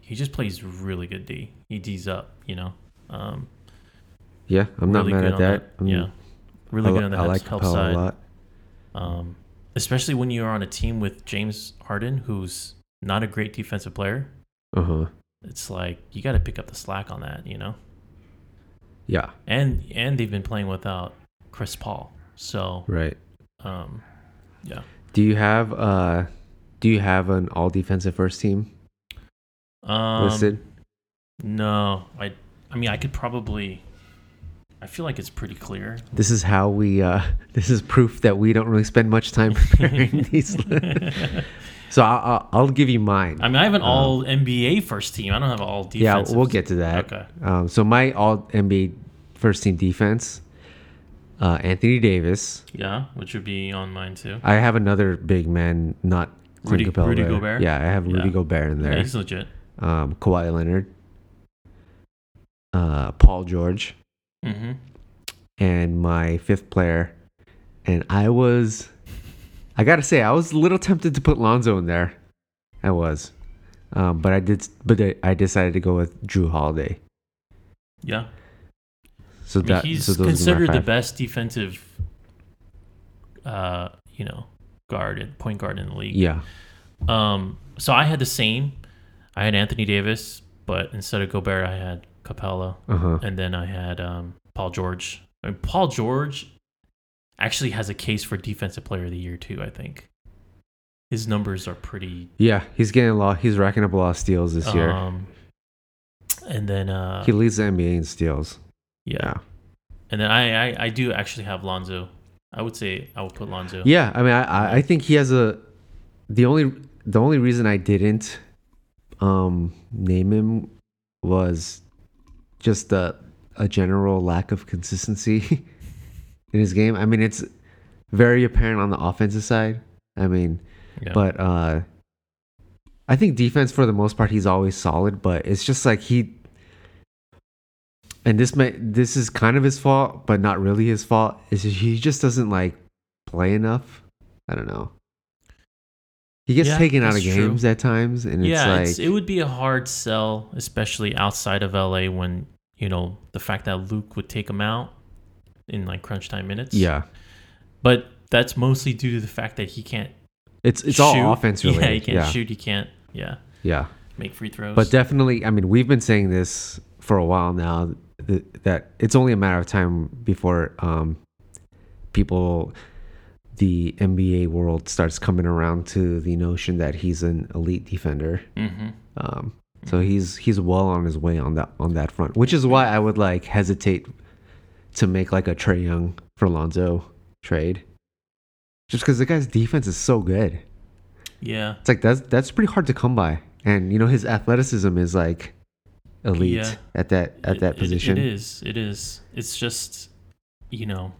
he just plays really good D. He D's up, you know. Um, Yeah, I'm not really mad at that. I'm- Yeah, really I, good on the I help, like help side. a lot. Um, especially when you're on a team with James Harden, who's not a great defensive player. Uh huh. It's like you got to pick up the slack on that, you know. Yeah. And and they've been playing without Chris Paul, so Right. um, yeah. Do you have uh do you have an all defensive first team Um, listed? No, I I mean I could probably. I feel like it's pretty clear. This is how we uh this is proof that we don't really spend much time preparing these. so I'll, I'll give you mine. I mean, I have an Um, all NBA first team. I don't have all defense. yeah, we'll get to that. Okay. Um, so my all NBA first team defense, uh, Anthony Davis. Yeah, which would be on mine too. I have another big man, not Rudy- Rudy. Gobert? Yeah, I have Rudy Yeah. Gobert in Yeah, there. he's legit. Um, Kawhi Leonard, uh, Paul George, hmm and my fifth player. And I was, I gotta say, I was a little tempted to put Lonzo in there. I was, um, but I did, but I- decided to go with Jrue Holiday. Yeah, So I mean, that he's so those considered the best defensive, uh, you know, guard and point guard in the league. Yeah, Um, so I had the same. I had Anthony Davis, but instead of Gobert, I had Capela, uh huh. and then I had um, Paul George. I mean, Paul George actually has a case for Defensive Player of the Year too. I think his numbers are pretty. Yeah, he's getting a lot. He's racking up a lot of steals this year. Um, and then uh, He leads the NBA in steals. yeah. Yeah. and then I, I I do actually have Lonzo. I would say I would put Lonzo. Yeah, I mean, I- I, I think he has a. The only the only reason I didn't um name him was just a a general lack of consistency in his game. I mean, it's very apparent on the offensive side. I mean, Yeah. but uh I think defense for the most part he's always solid, but it's just like he and this may this is kind of his fault, but not really his fault. Is he just doesn't like play enough. I don't know. He gets Yeah, taken out of that's true. games at times, and it's yeah, like it's, it would be a hard sell, especially outside of LA, when you know the fact that Luke would take him out in like crunch time minutes. yeah, but that's mostly due to the fact that he can't. it's it's shoot. all offense related. Yeah, he can't yeah, shoot. He can't. Yeah, yeah. make free throws. But definitely, I mean, we've been saying this for a while now that it's only a matter of time before um, people, the NBA world, starts coming around to the notion that he's an elite defender. hmm Um, so he's he's well on his way on that on that front, which is why I would like hesitate to make like a Trae Young for Lonzo trade, just because the guy's defense is so good. yeah, It's like that's that's pretty hard to come by, and you know his athleticism is like elite Yeah. at that at It- that it- position. it is. It is. It's just you know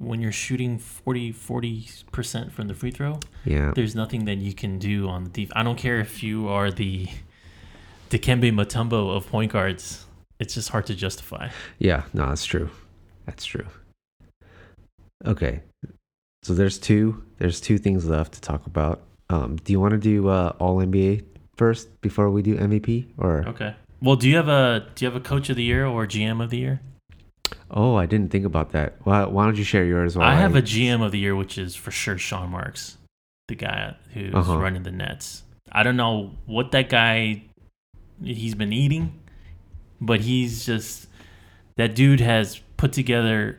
when you're shooting 40 40% from the free throw, Yeah, there's nothing that you can do on the def. I don't care if you are the Dikembe Mutombo of point guards. It's just hard to justify. yeah, no, that's true. That's true. Okay, so there's two there's two things left to talk about. Um, do you want to do uh, All NBA first before we do MVP, or Okay. Well, do you have a do you have a coach of the year or GM of the year? Oh, I didn't think about that. Why, why don't you share yours? I have a GM of the year, which is for sure Sean Marks, the guy who's Uh-huh. running the Nets. I don't know what that guy he's been eating, but he's just that dude has put together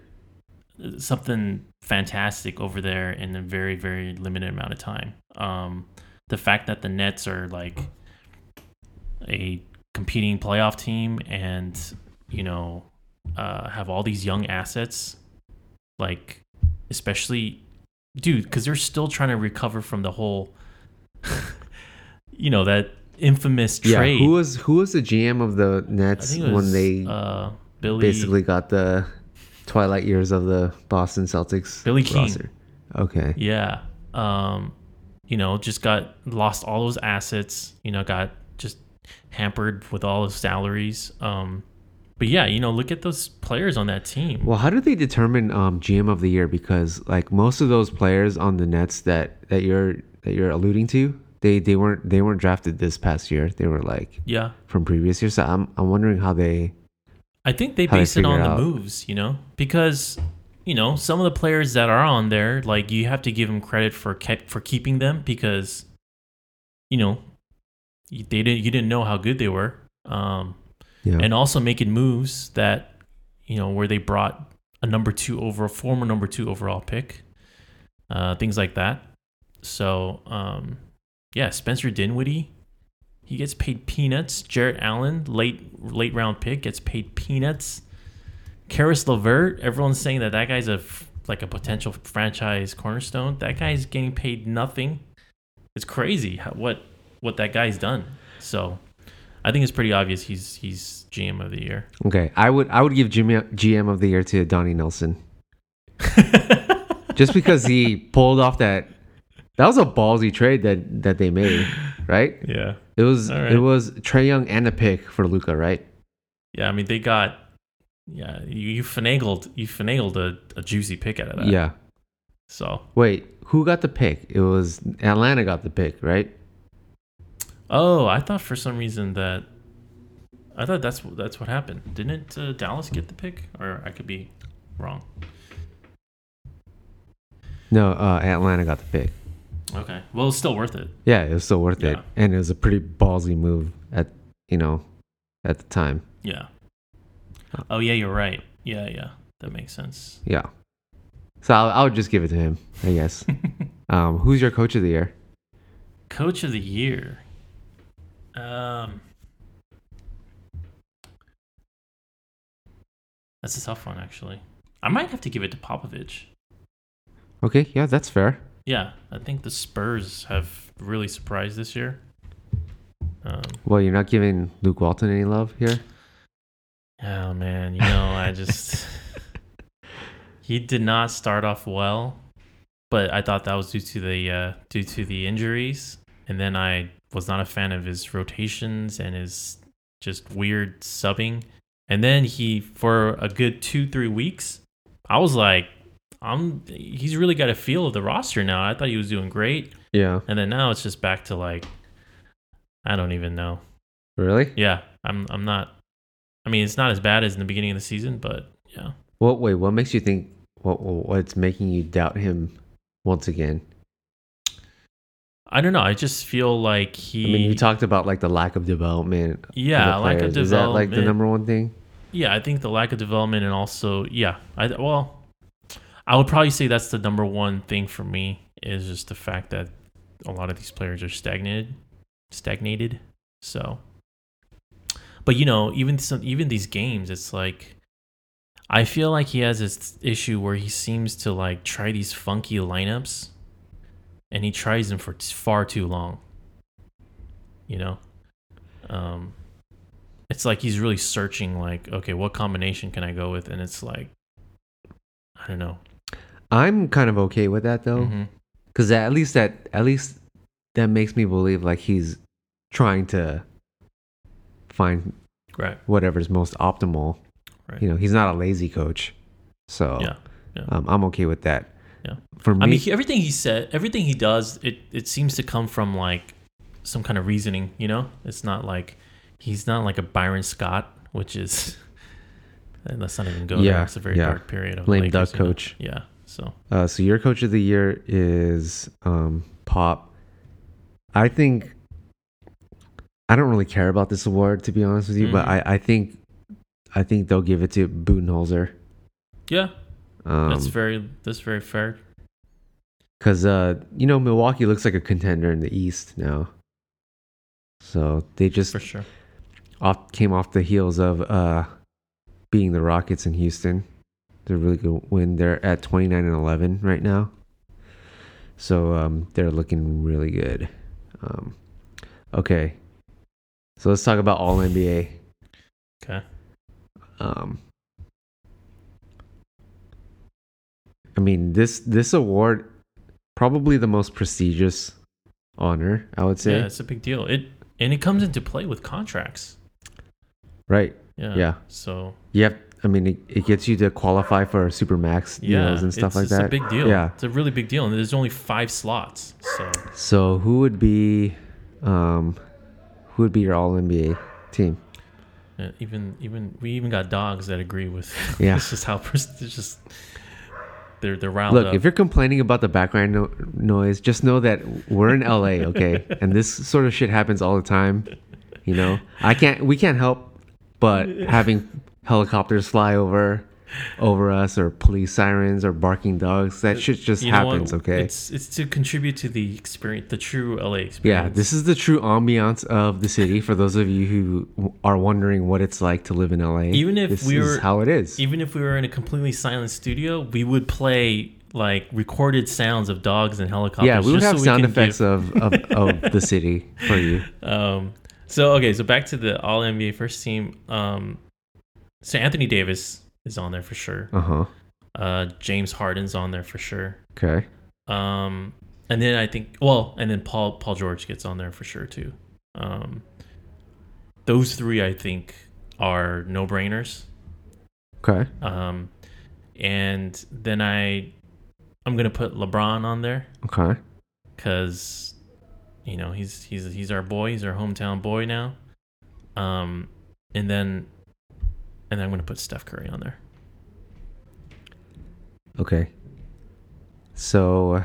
something fantastic over there in a very very limited amount of time. Um, the fact that the Nets are like a competing playoff team and you know uh, have all these young assets like especially dude because they're still trying to recover from the whole you know that infamous trade. yeah. Who was who was the GM of the Nets was when they uh, Billy basically got the twilight years of the Boston Celtics? Billy King. roster? Okay. Yeah. Um, you know, just got lost all those assets, you know, got just hampered with all his salaries. Um, but yeah, you know, look at those players on that team. Well, how did they determine um, GM of the year? Because like most of those players on the Nets that that you're that you're alluding to, they they weren't they weren't drafted this past year. They were like yeah. from previous years. So I'm I'm wondering how they. I think they How they it on figure the moves, you know, because you know some of the players that are on there, like you have to give them credit for kept for keeping them because, you know, you- they didn't you didn't know how good they were, um, Yeah. and also making moves that, you know, where they brought a number two over a former number two overall pick, uh, things like that. So, um, yeah, Spencer Dinwiddie, he gets paid peanuts. Jarrett Allen, late late round pick, gets paid peanuts. Caris LeVert, everyone's saying that that guy's a like a potential franchise cornerstone. That guy's getting paid nothing. It's crazy how, what what that guy's done. So, I think it's pretty obvious he's he's GM of the year. okay, I would I would give GM GM of the year to Donnie Nelson just because he pulled off that. That was a ballsy trade that that they made, right? yeah, It was right. it was Trae Young and a pick for Luka, right? yeah. I mean, they got yeah. You, you finagled you finagled a, a juicy pick out of that. Yeah. So Wait, who got the pick? It was Atlanta got the pick, right? Oh, I thought for some reason that I thought that's that's what happened. Didn't uh, Dallas get the pick, or I could be wrong? No, uh, Atlanta got the pick. Okay, well, it's still worth it. Yeah, it was still worth it, Yeah. and it was a pretty ballsy move at you know at the time. Yeah. Oh yeah, you're right. Yeah, yeah, that makes sense. Yeah. So I'll, I would just give it to him, I guess. um, who's your coach of the year? Coach of the year. Um, that's a tough one, actually. I might have to give it to Popovich. Okay, yeah, that's fair. Yeah, I think the Spurs have really surprised this year. Um, Well, you're not giving Luke Walton any love here. Oh man, you know, I just he did not start off well. but I thought that was due to the uh, due to the injuries, and then I was not a fan of his rotations and his just weird subbing. And then he for a good two three weeks, I was like, I'm he's really got a feel of the roster now. I thought he was doing great, Yeah. and then now it's just back to like, I don't even know. Really? Yeah, I'm I'm not. I mean, it's not as bad as in the beginning of the season, but yeah. What? Wait. What makes you think? What? What's making you doubt him once again? I don't know. I just feel like he. I mean, you talked about like the lack of development. Yeah, the lack of players. Is that like the number one thing? Yeah, I think the lack of development and also yeah, I well, I would probably say that's the number one thing for me is just the fact that a lot of these players are stagnated, stagnated. So, but you know, even some even these games, it's like I feel like he has this issue where he seems to like try these funky lineups, and he tries them for far too long. You know, um, it's like he's really searching like okay what combination can i go with and it's like i don't know I'm kind of okay with that though, because at least that at least that makes me believe like he's trying to find right whatever's most optimal. Right. You know, he's not a lazy coach, so yeah yeah. um, I'm okay with that. Yeah. For me, i mean he, everything he said everything he does it it seems to come from like some kind of reasoning you know it's not like he's not like a byron scott which is and let's not even go there Yeah, it's a very yeah. dark period of Lame Lakers, duck you know? coach. yeah so Uh, so your coach of the year is um, Pop. I think I don't really care about this award to be honest with you, but Mhm. I, I think I think they'll give it to Budenholzer. yeah that's Um, very that's very fair because uh, you know Milwaukee looks like a contender in the East now. So they just for sure off came off the heels of uh, beating the Rockets in Houston. They're really good win. They're at 29 and 11 right now. So um, they're looking really good. Um, okay. So let's talk about All NBA. okay Um, I mean this this award probably the most prestigious honor I would say. yeah it's a big deal it and it comes into play with contracts Right. yeah Yeah. so have. I mean, it, it gets you to qualify for supermax yeah, deals and stuff it's, like it's that. a big deal. Yeah. it's a really big deal, and there's only five slots. So So who would be, um, who would be your All NBA team? uh, even even we even got dogs that agree with. Yeah. it's just how it's just they're they're riled Look, up. if you're complaining about the background no- noise, just know that we're in LA, okay? and this sort of shit happens all the time. You know, I can't, we can't help but having helicopters fly over, over us, or police sirens, or barking dogs. That shit just happens, okay? It's it's to contribute to the experience, the true LA experience. Yeah, this is the true ambiance of the city. For those of you who are wondering what it's like to live in LA, Even if this we is were- how it is. even if we were in a completely silent studio, we would play like recorded sounds of dogs and helicopters. yeah, we would have so sound effects give- of, of, of the city for you. Um, so okay, so back to the All NBA first team. Um, so Anthony Davis is on there for sure. Uh huh. Uh, James Harden's on there for sure. Okay. Um, and then I think well, and then Paul Paul George gets on there for sure too. Um, those three I think are no brainers. Okay. Um, and then I I'm gonna put LeBron on there Okay. because you know he's he's he's our boy, he's our hometown boy now. Um, and then and then I'm gonna put Steph Curry on there. Okay. So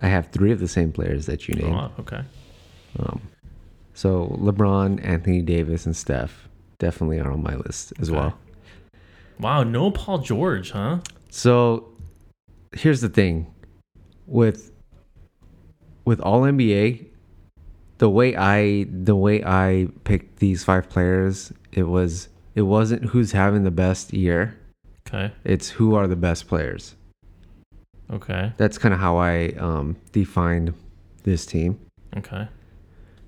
I have three of the same players that you Oh, named. wow, okay. Um, so LeBron, Anthony Davis, and Steph definitely are on my list as Okay. well. Wow, no Paul George, huh? So here's the thing with with all NBA the way I the way I picked these five players it was it wasn't who's having the best year Okay. it's who are the best players Okay. that's kind of how I um defined this team Okay.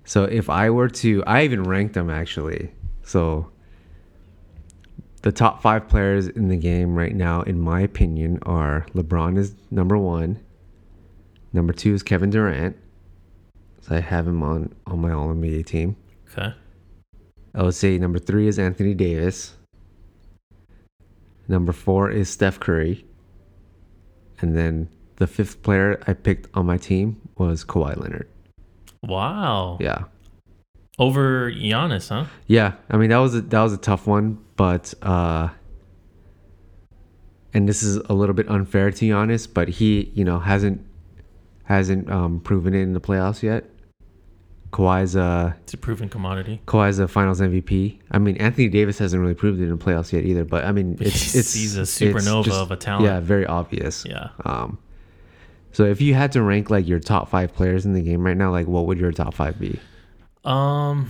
so if I were to I even ranked them actually so the top five players in the game right now, in my opinion, are LeBron is number one. Number two is Kevin Durant. So I have him on on my All NBA team. Okay. I would say number three is Anthony Davis. Number four is Steph Curry. And then the fifth player I picked on my team was Kawhi Leonard. Wow. Yeah. Over Giannis, huh? Yeah, I mean that was a, that was a tough one, but uh and this is a little bit unfair to Giannis, but he, you know, hasn't hasn't um proven it in the playoffs yet. Kawhi's a It's a proven commodity. Kawhi's a Finals MVP. I mean, Anthony Davis hasn't really proved it in the playoffs yet either, but I mean, it's it's He's a supernova just- of a talent. Yeah, very obvious. Yeah. Um, so if you had to rank like your top five players in the game right now, like what would your top five be? Um.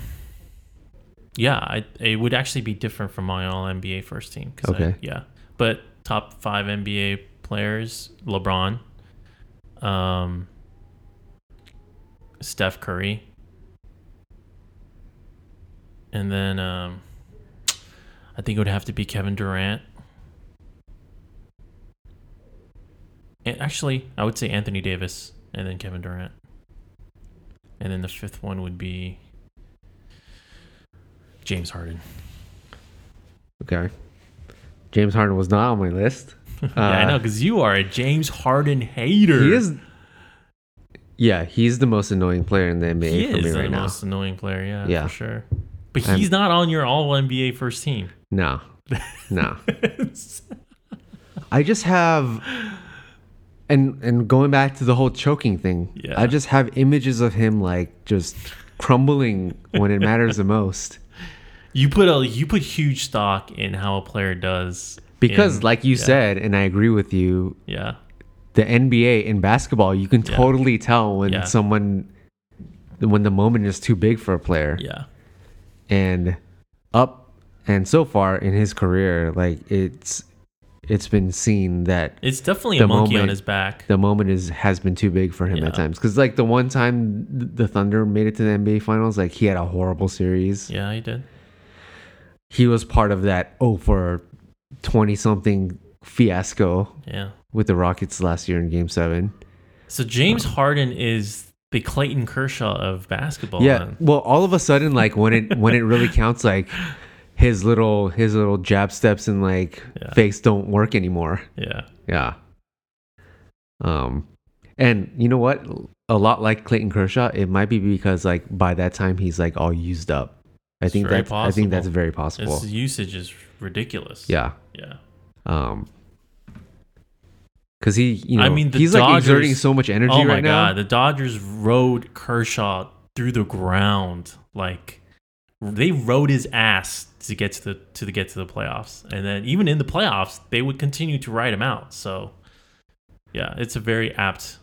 Yeah, I, it would actually be different from my All NBA first team. 'cause I- Okay. yeah, but top five NBA players: LeBron, um, Steph Curry, and then um, I think it would have to be Kevin Durant. And actually, I would say Anthony Davis, and then Kevin Durant. And then the fifth one would be James Harden. Okay, James Harden was not on my list. yeah, I know because you are a James Harden hater. He is. Yeah, he's the most annoying player in the NBA He for me is the right now. most annoying player. Yeah, Yeah. for sure. But I'm- he's not on your All NBA first team. No, no. I just have, and and going back to the whole choking thing. Yeah. I just have images of him like just crumbling when it matters the most. you put a you put huge stock in how a player does Because, in- like you yeah, said, and I agree with you, yeah, the NBA in basketball, you can Yeah. totally tell when someone, when the moment is too big for a player. yeah, and up and so far in his career like it's it's been seen that it's definitely a monkey on his back. the moment is has been too big for him Yeah. at times because like the one time the thunder made it to the nba finals like he had a horrible series Yeah, he did. he was part of that oh for 20 something fiasco Yeah. with the rockets last year in game seven So James um, Harden is the Clayton Kershaw of basketball. yeah then. well all of a sudden like when it when it really counts like his little his little jab steps and like Yeah. fakes don't work anymore yeah, Yeah. Um, and you know what? A lot like Clayton Kershaw, it might be because like by that time he's like all used up. I It's think that's I think that's very possible. his usage is ridiculous. Yeah. yeah. Um. Because he, you know, I mean, he's like exerting so much energy Oh my right now. god, the Dodgers rode Kershaw through the ground. Like they rode his ass to get to the to the get to the playoffs. And then even in the playoffs, they would continue to ride him out. So yeah, it's a very apt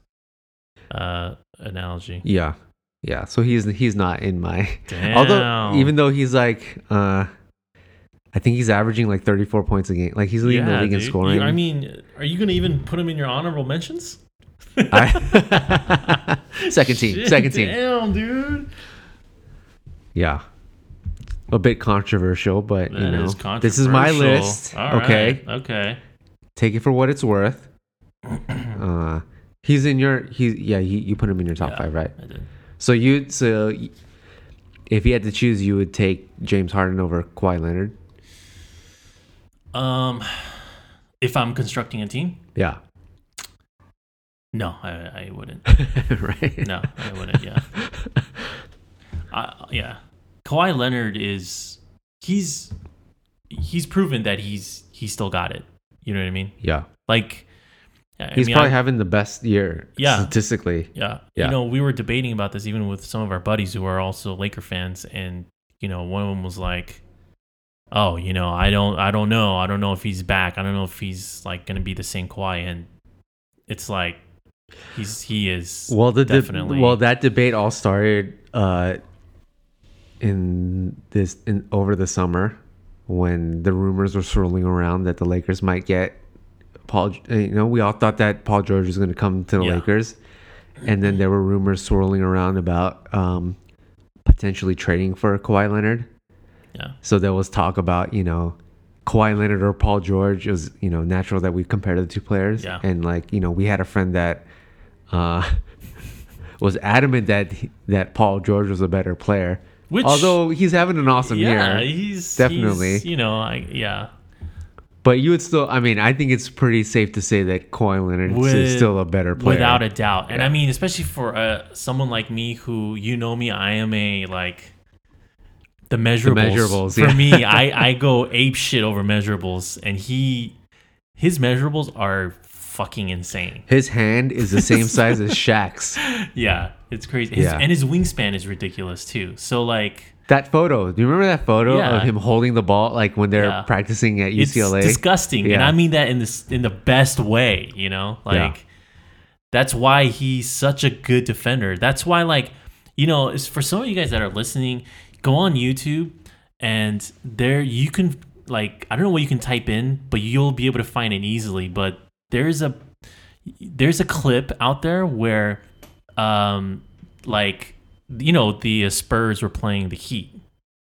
uh analogy. Yeah, yeah. So he's he's not in my. Damn. Although even though he's like, uh, I think he's averaging like 34 points a game. Like he's leading the Yeah, league in scoring. I mean, are you gonna even put him in your honorable mentions? I- second team, Shit, second team. Damn, dude. Yeah. A bit controversial, but you know, is this is my list. All okay, right, Okay. take it for what it's worth. Uh, he's in your. He's yeah. You, you put him in your top Yeah. five, right? I did. So you so if you had to choose, you would take James Harden over Kawhi Leonard. Um, if I'm constructing a team, Yeah. no, I, I wouldn't. right. No, I wouldn't. Yeah, I, yeah. Kawhi Leonard is he's he's proven that he's he's still got it. You know what I mean? Yeah. Like, I He's mean, probably I- having the best year. Yeah. Statistically. Yeah. Yeah. You know, we were debating about this even with some of our buddies who are also Laker fans and you know, one of them was like, "Oh, you know, I don't I don't know. I don't know if he's back. I don't know if he's like going to be the same Kawhi." And it's like he's he is Well, the de- definitely well that debate all started uh, in this in over the summer when the rumors were swirling around that the Lakers might get Paul. You know, we all thought that Paul George was going to come to the Yeah. Lakers, and then there were rumors swirling around about um, potentially trading for Kawhi Leonard. Yeah. So there was talk about you know Kawhi Leonard or Paul George, it was you know natural that we compared the two players. Yeah. And like you know, we had a friend that uh, was adamant that he- that Paul George was a better player. Which- although he's having an awesome yeah, year, he's Definitely. he's, you know, I yeah. but you would still. I mean, I think it's pretty safe to say that Kawhi Leonard is still a better player. Without a doubt. And I mean, especially for uh, someone like me who, you know me, I am a, like, the measurables. measurables, for me, I, I go ape shit over measurables. And he, his measurables are fucking insane. His hand is the same size as Shaq's. Yeah, it's crazy. His, Yeah. And his wingspan is ridiculous, too. So, like, That photo. Do you remember that photo Yeah. of him holding the ball like when they're Yeah. practicing at UCLA? it's disgusting. And I mean that in this in the best way, you know? Like that's why he's such a good defender. That's why like, you know, it's for some of you guys that are listening, go on YouTube and there you can like I don't know what you can type in, but you'll be able to find it easily, but there's a there's a clip out there where um like you know the Spurs were playing the Heat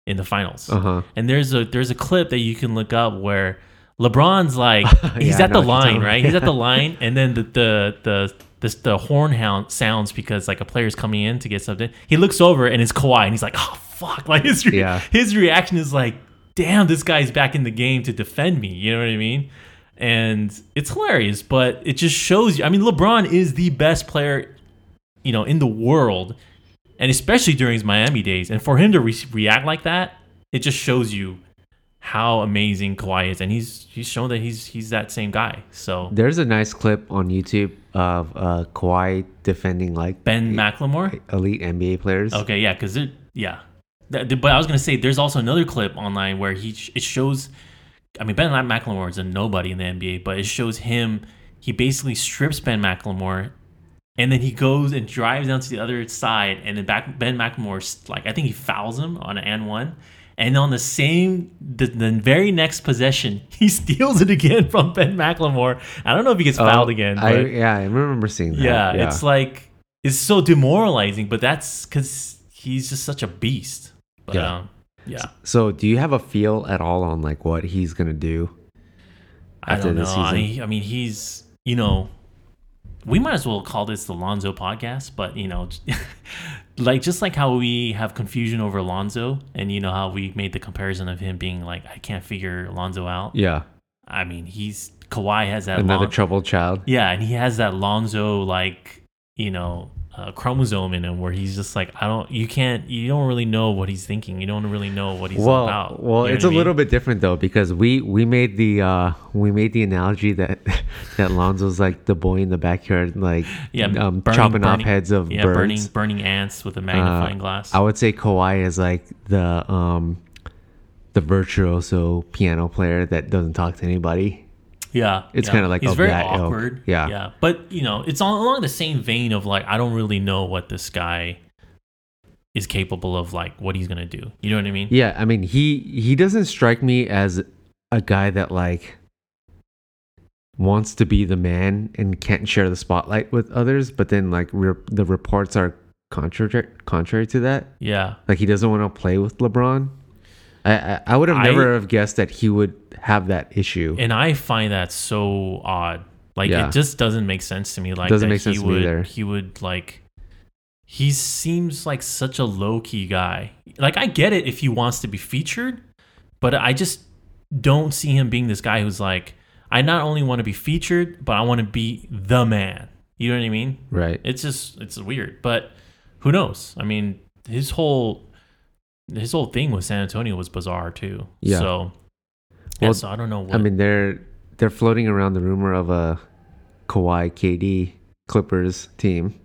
in the finals. Uh huh. And there's a there's a clip that you can look up where LeBron's like he's Yeah, at the what you're talking line, right? He's at the line, and then the the the the, the horn hound sounds because like a player's coming in to get something. He looks over and it's Kawhi, and he's like, "Oh fuck!" Like his re- Yeah. his reaction is like, "Damn, this guy's back in the game to defend me." You know what I mean? And it's hilarious, but it just shows you. I mean, LeBron is the best player, you know, in the world, and especially during his Miami days. And for him to re- react like that, it just shows you how amazing Kawhi is, and he's he's shown that he's he's that same guy. So There's a nice clip on YouTube of uh, Kawhi defending like Ben McLemore. elite NBA players. Okay, yeah, because it yeah. That- but I was gonna say there's also another clip online where he it shows. I mean, Ben McLemore is a nobody in the NBA, but it shows him. He basically strips Ben McLemore, and then he goes and drives down to the other side, and then back Ben McLemore's like I think he fouls him on an and one. And on the same, the, the very next possession, he steals it again from Ben McLemore. I don't know if he gets Oh, fouled again. But I, yeah, I remember seeing that. yeah, it's like it's so demoralizing, but that's because he's just such a beast. But, Yeah. yeah, um, yeah. so, do you have a feel at all on like what he's gonna do? I after don't know. this I I mean, he's you know, we might as well call this the Lonzo podcast, but you know, like just like how we have confusion over Lonzo, and you know how we made the comparison of him being like, I can't figure Lonzo out. Yeah, I mean, he's Kawhi has that another Lon- troubled child. Yeah, and he has that Lonzo like you know uh, chromosome in him where he's just like I don't you can't you don't really know what he's thinking. You don't really know what he's well, about. well, You know it's a I little bit different though because we we made the uh we made the analogy that that Lonzo's like the boy in the backyard, like yeah um, burning- chopping off heads of yeah birds. burning burning ants with a magnifying Uh, glass. I would say Kawhi is like the um the virtuoso piano player that doesn't talk to anybody. Yeah, it's yeah. kinda like he's of very awkward. Yeah. yeah, but you know it's all along the same vein of like I don't really know what this guy is capable of, like what he's gonna do. You know what I mean? Yeah, I mean he he doesn't strike me as a guy that like wants to be the man and can't share the spotlight with others, but then like re- the reports are contrary contrary to that. Yeah. Like he doesn't want to play with LeBron. I I, I would have I- never have guessed that he would have that issue. And I find that so odd. Like Yeah. it just doesn't make sense to me. Like Doesn't that make sense he would, either. He would like. He seems like such a low key guy. Like I get it if he wants to be featured, but I just don't see him being this guy who's like, I not only want to be featured, but I want to be the man. You know what I mean? right. It's just it's weird, but who knows? I mean, his whole his whole thing with San Antonio was bizarre too. Yeah. So, Well, so I don't know. What, I mean they're they're floating around the rumor of a Kawhi KD Clippers team,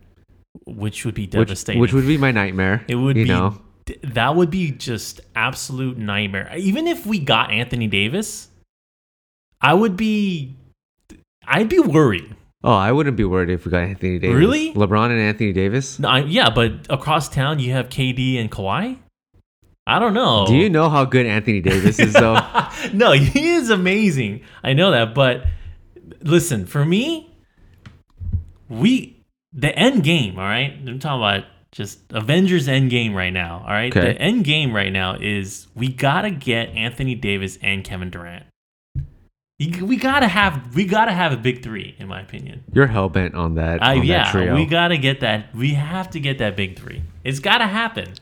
which would be devastating. which would be my nightmare. It would you be know. that would be just absolute nightmare. Even if we got Anthony Davis, I would be I'd be worried. Oh, I wouldn't be worried if we got Anthony Davis. Really? LeBron and Anthony Davis? No, I, yeah, but across town you have KD and Kawhi? I don't know. Do you know how good Anthony Davis is though? no, he is amazing. I know that, but listen, for me, we the end game, all right? I'm talking about just Avengers end game right now, all right? Okay. The end game right now is we got to get Anthony Davis and Kevin Durant. We gotta have we gotta have a big three, in my opinion. You're hell bent on that. I, on that yeah, trio. we gotta get that. We have to get that big three. It's gotta happen.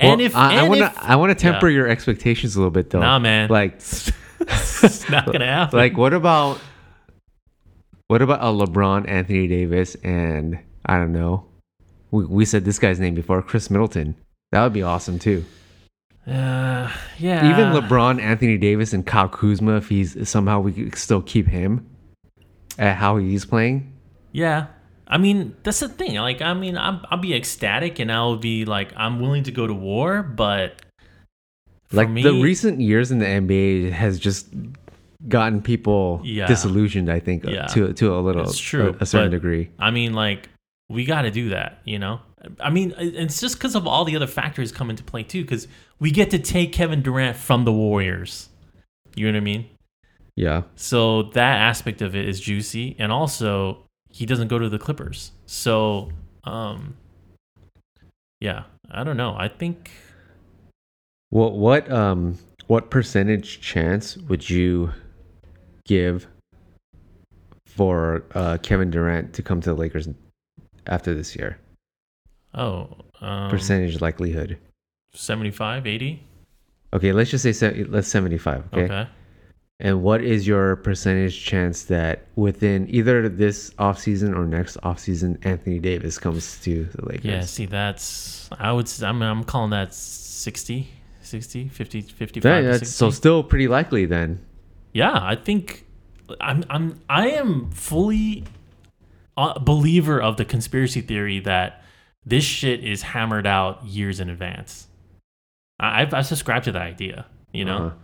Well, and if I, I want to, I want to temper Yeah. your expectations a little bit, though. Nah, man. Like, it's not gonna happen. like what about, what about a LeBron, Anthony Davis, and I don't know. We we said this guy's name before, Khris Middleton. That would be awesome too. uh, yeah, Even LeBron, Anthony Davis, and Kyle Kuzma, if he's somehow we could still keep him at how he's playing. Yeah. I mean, that's the thing. Like, I mean, I'm, I'll be ecstatic and I'll be like, I'm willing to go to war, but like me, the recent years in the NBA has just gotten people Yeah. disillusioned. I think uh, Yeah. to to a little It's true, a, a certain but- degree. I mean, like, we got to do that, you know? I mean, it's just because of all the other factors come into play, too, because we get to take Kevin Durant from the Warriors. You know what I mean? Yeah. So that aspect of it is juicy. And also, he doesn't go to the Clippers. So, um, yeah, I don't know. I think What what um what percentage chance would you give for uh, Kevin Durant to come to the Lakers after this year? Oh, um, Percentage likelihood. 75, 80? Okay, let's just say let's seventy five. Okay? Okay. And what is your percentage chance that within either this offseason or next offseason, Anthony Davis comes to the Lakers? Yeah, see, that's, I would, s- I'm, I'm calling that 60, 60, 50, 55. That- that's 60. so still pretty likely then. Yeah, I think I'm I'm I am fully a believer of the conspiracy theory that this shit is hammered out years in advance. I I've, I subscribe to that idea, you know, Uh-huh.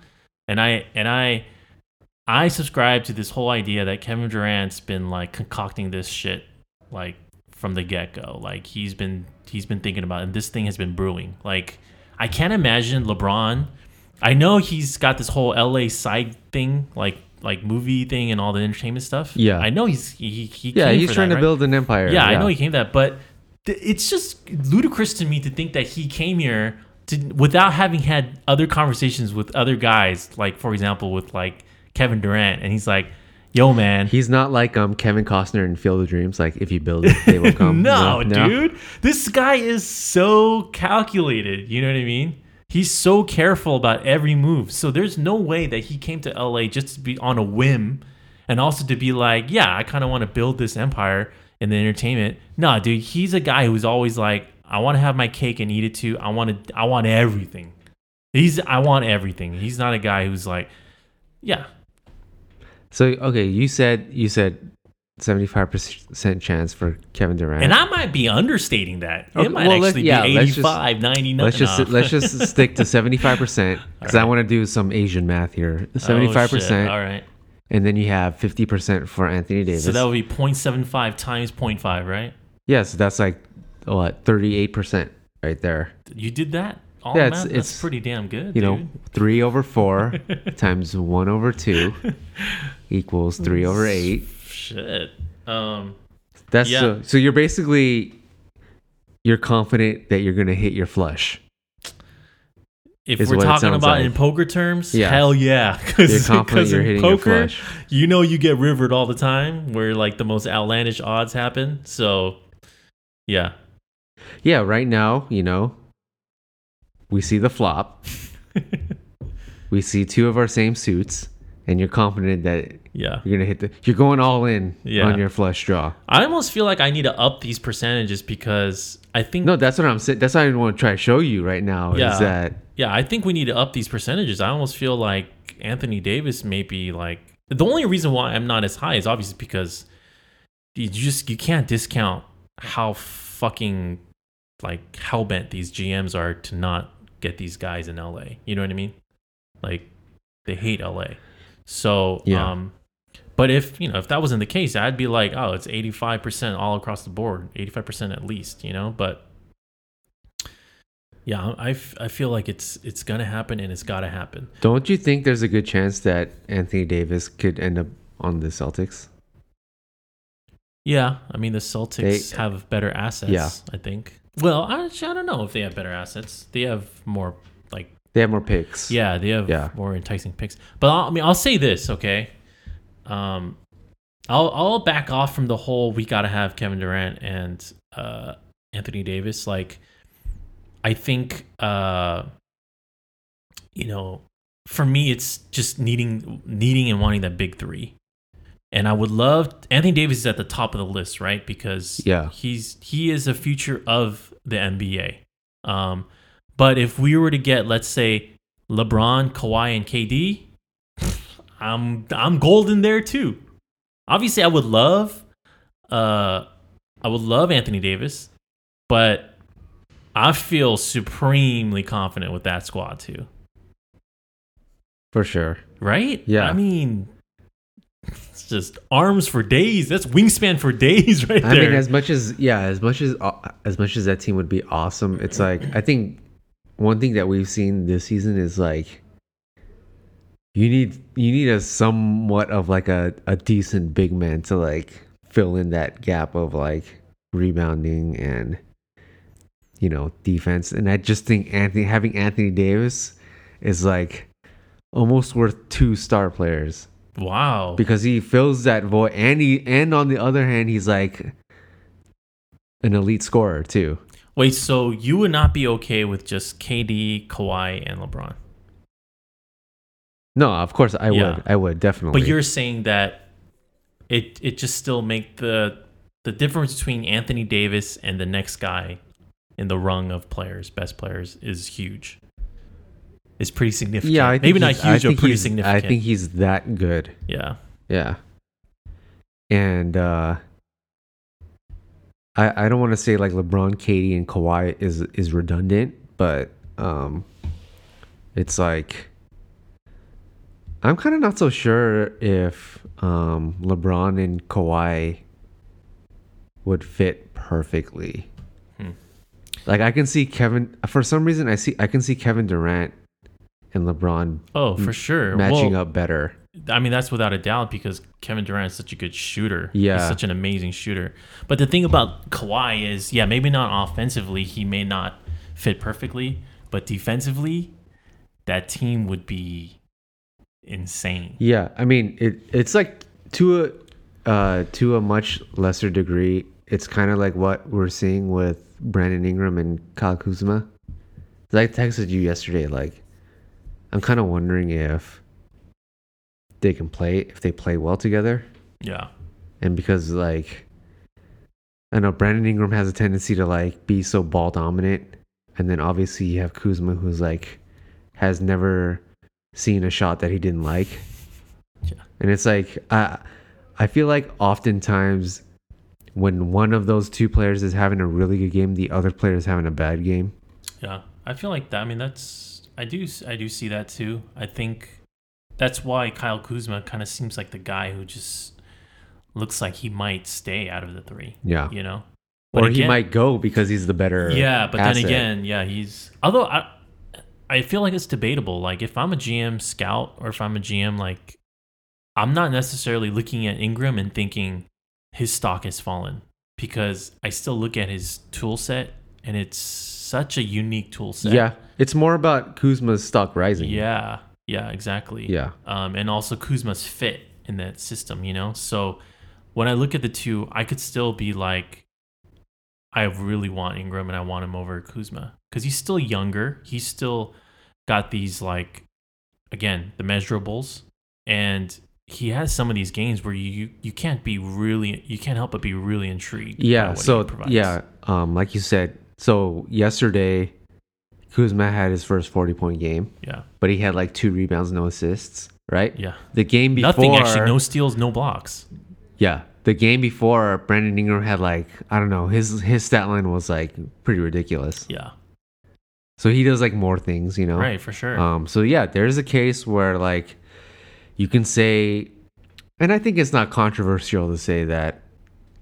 and I and I I subscribe to this whole idea that Kevin Durant's been like concocting this shit like from the get go. Like he's been he's been thinking about, it, and this thing has been brewing. Like I can't imagine LeBron. I know he's got this whole LA side thing, like like movie thing and all the entertainment stuff. Yeah. I know he's he, he Yeah, he's trying that, to right? build an empire. Yeah, I know he came that, but th- it's just ludicrous to me to think that he came here to without having had other conversations with other guys, like for example with like Kevin Durant, and he's like, "Yo, man." He's not like um Kevin Costner in Field of Dreams. Like if you build it, they will come. no, dude. This guy is so calculated. You know what I mean? He's so careful about every move. So there's no way that he came to LA just to be on a whim and also to be like, yeah, I kind of want to build this empire in the entertainment. No, dude, he's a guy who's always like, I want to have my cake and eat it too. I want to I want everything. He's I want everything. He's not a guy who's like, yeah, So okay, you said you said seventy five percent chance for Kevin Durant. and I might be understating that. Okay, it might well, actually yeah, be let's just- 85, 99. let's just let's just stick to seventy five percent because I want to do some Asian math here. Oh, Seventy five shit. percent, All right. and then you have fifty percent for Anthony Davis. So that would be 0.75 times 0.5, right? yes, that's like what thirty eight percent right there. You did that? All Yeah, yeah, it's- That's it's- pretty damn good, You dude. know, three over four times one over two equals three over eight. Shit. Um, That's Yeah. so, so you're basically you're confident that you're gonna hit your flush. if we're talking about like. in poker terms, Yeah. hell yeah. Cause, You're you're in hitting your poker, flush. You know you get rivered all the time where like the most outlandish odds happen. So, yeah. Yeah, right now, you know, we see the flop. we see two of our same suits, and you're confident that Yeah. you're gonna hit the. You're going all in Yeah. on your flush draw. I almost feel like I need to up these percentages because I think No, that's what I'm saying. That's what I want to try to show you right now. Yeah. Is that Yeah, I think we need to up these percentages. I almost feel like Anthony Davis may be like the only reason why I'm not as high is obviously because you just you can't discount how fucking like hell bent these GMs are to not get these guys in LA. You know what I mean? Like they hate LA. So Yeah. um but if you know if that wasn't the case, I'd be like, oh, it's eighty five percent all across the board, eighty five percent at least, you know. But yeah, I, f- I feel like it's it's gonna happen and it's gotta happen. don't you think there's a good chance that Anthony Davis could end up on the Celtics? Yeah, I mean the Celtics They- have better assets. Yeah. I think. Well, I, actually, I don't know if they have better assets. They have more like They have more picks. yeah, they have Yeah. more enticing picks. But I'll, I mean, I'll say this, okay? Um, I'll I'll back off from the whole we gotta have Kevin Durant and uh, Anthony Davis. Like, I think uh, you know, for me, it's just needing needing and wanting that big three. And I would love Anthony Davis is at the top of the list, right? Because Yeah. he's he is a future of the NBA. Um, but if we were to get, let's say, LeBron, Kawhi, and KD, I'm I'm golden there too. Obviously, I would love, uh, I would love Anthony Davis, but I feel supremely confident with that squad too. For sure. Right? Yeah. I mean, it's just arms for days. That's wingspan for days, right I there. mean, as much as yeah, as much as uh, as much as that team would be awesome, it's like I think one thing that we've seen this season is like you need you need a somewhat of like a, a decent big man to like fill in that gap of like rebounding and you know defense. And I just think Anthony having Anthony Davis is like almost worth two star players wow. because he fills that void and he and on the other hand he's like an elite scorer too Wait, so you would not be okay with just KD, Kawhi, and LeBron? No of course i Yeah. would i would definitely But you're saying that it it just still make the the difference between Anthony Davis and the next guy in the rung of players, best players, is huge. It's pretty significant. yeah I think maybe not huge, but pretty significant. i think he's that good yeah, yeah and uh i i don't want to say like lebron KD and Kawhi is is redundant but um it's like i'm kind of not so sure if um lebron and Kawhi would fit perfectly Hmm. like i can see kevin for some reason i see i can see kevin durant and lebron Oh, for sure. matching Well, up better I mean, that's without a doubt because Kevin Durant is such a good shooter. Yeah. He's such an amazing shooter. But the thing about Kawhi is, yeah, maybe not offensively, he may not fit perfectly, but defensively, that team would be insane. Yeah, I mean it. It's like to a uh, to a much lesser degree. It's kind of like what we're seeing with Brandon Ingram and Kyle Kuzma. I texted you yesterday. Like, I'm kind of wondering if they can play if they play well together, Yeah. and because like I know Brandon Ingram has a tendency to like be so ball dominant, and then obviously you have Kuzma who's like has never seen a shot that he didn't like. Yeah. And it's like I I feel like oftentimes when one of those two players is having a really good game, the other player is having a bad game. Yeah, I feel like that. I mean, that's I do I do see that too. I think that's why Kyle Kuzma kind of seems like the guy who just looks like he might stay out of the three. Yeah. You know, or he might go because he's the better Yeah, but asset. then again, yeah, he's although I I feel like it's debatable. Like if I'm a GM scout or if I'm a GM like I'm not necessarily looking at Ingram and thinking his stock has fallen because I still look at his tool set and it's such a unique tool set. Yeah. It's more about Kuzma's stock rising. Yeah. Yeah, exactly. Yeah. Um, and also Kuzma's fit in that system, you know? So when I look at the two, I could still be like, I really want Ingram and I want him over Kuzma because he's still younger. He's still got these, like, again, the measurables. And he has some of these games where you, you can't be really, you can't help but be really intrigued. Yeah. So yeah, um, like you said, so yesterday Kuzma had his first forty point game, Yeah. but he had like two rebounds, no assists. Right. Yeah. The game before, Nothing actually, no steals, no blocks. Yeah, the game before Brandon Ingram had like I don't know his his stat line was like pretty ridiculous. Yeah. So he does like more things, you know. Right, for sure. Um. So yeah, there's a case where like you can say, and I think it's not controversial to say that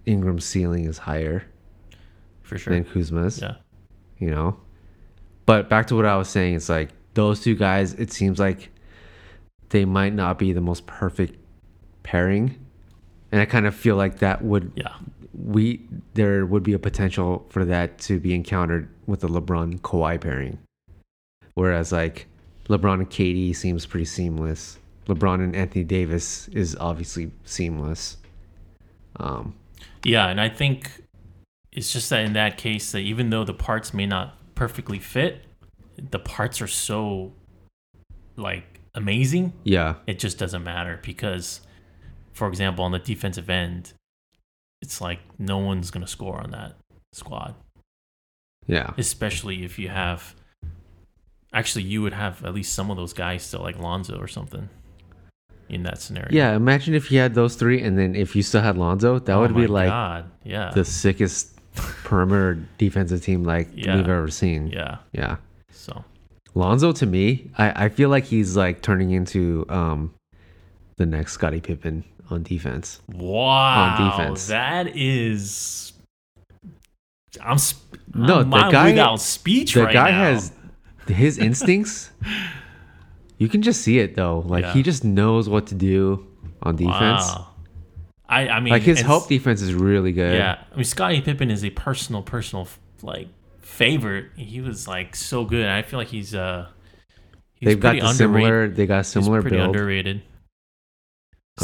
Ingram's ceiling is higher for sure. than Kuzma's. Yeah. You know. But back to what I was saying, it's like those two guys. It seems like they might not be the most perfect pairing, and I kind of feel like that would Yeah. we there would be a potential for that to be encountered with the LeBron Kawhi pairing. Whereas like LeBron and KD seems pretty seamless. LeBron and Anthony Davis is obviously seamless. Um, Yeah, and I think it's just that in that case, that even though the parts may not perfectly fit, the parts are so like amazing. yeah, It just doesn't matter because, for example, on the defensive end, it's like no one's gonna score on that squad, yeah, especially if you have. Actually, you would have at least some of those guys still, like Lonzo or something, in that scenario. yeah. Imagine if you had those three, and then if you still had Lonzo, that Oh would be like God. yeah, the sickest perimeter defensive team like Yeah. we've ever seen. yeah. yeah. So Lonzo to me, I, I feel like he's like turning into um the next Scottie Pippen on defense. Wow, On defense. that is. I'm sp- No, I'm, the guy- without speech The right guy now. has his instincts. you can just see it though. Like Yeah. he just knows what to do on defense. Wow. I I mean, Like his help defense is really good. Yeah, I mean, Scottie Pippen is a personal, personal like favorite. He was like so good. I feel like he's uh, he's They've got the similar. They got a He's similar pretty build, underrated.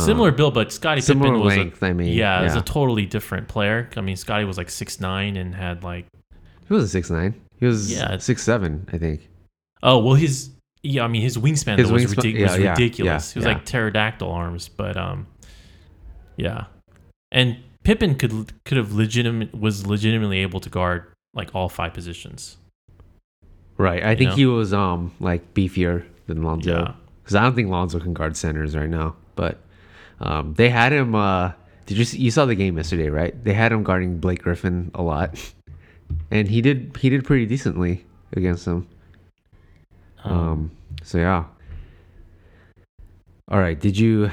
Similar build, but Scottie Pippen was a, length. I mean, yeah, yeah, was a totally different player. I mean, Scottie was like six nine and had like he was a six nine. He was Yeah. six seven, I think. oh well, his yeah, I mean his wingspan His was, wingspan- ridic- yeah, was yeah, ridiculous. yeah, he was like pterodactyl arms, but um, yeah, and Pippen could could have legitimate was legitimately able to guard like all five positions. Right. I think know? he was um like beefier than Lonzo. Yeah. Because I don't think Lonzo can guard centers right now. But um, they had him. Uh, did you see, you saw the game yesterday? Right. They had him guarding Blake Griffin a lot, and he did he did pretty decently against him. Um. So yeah. All right. Did you?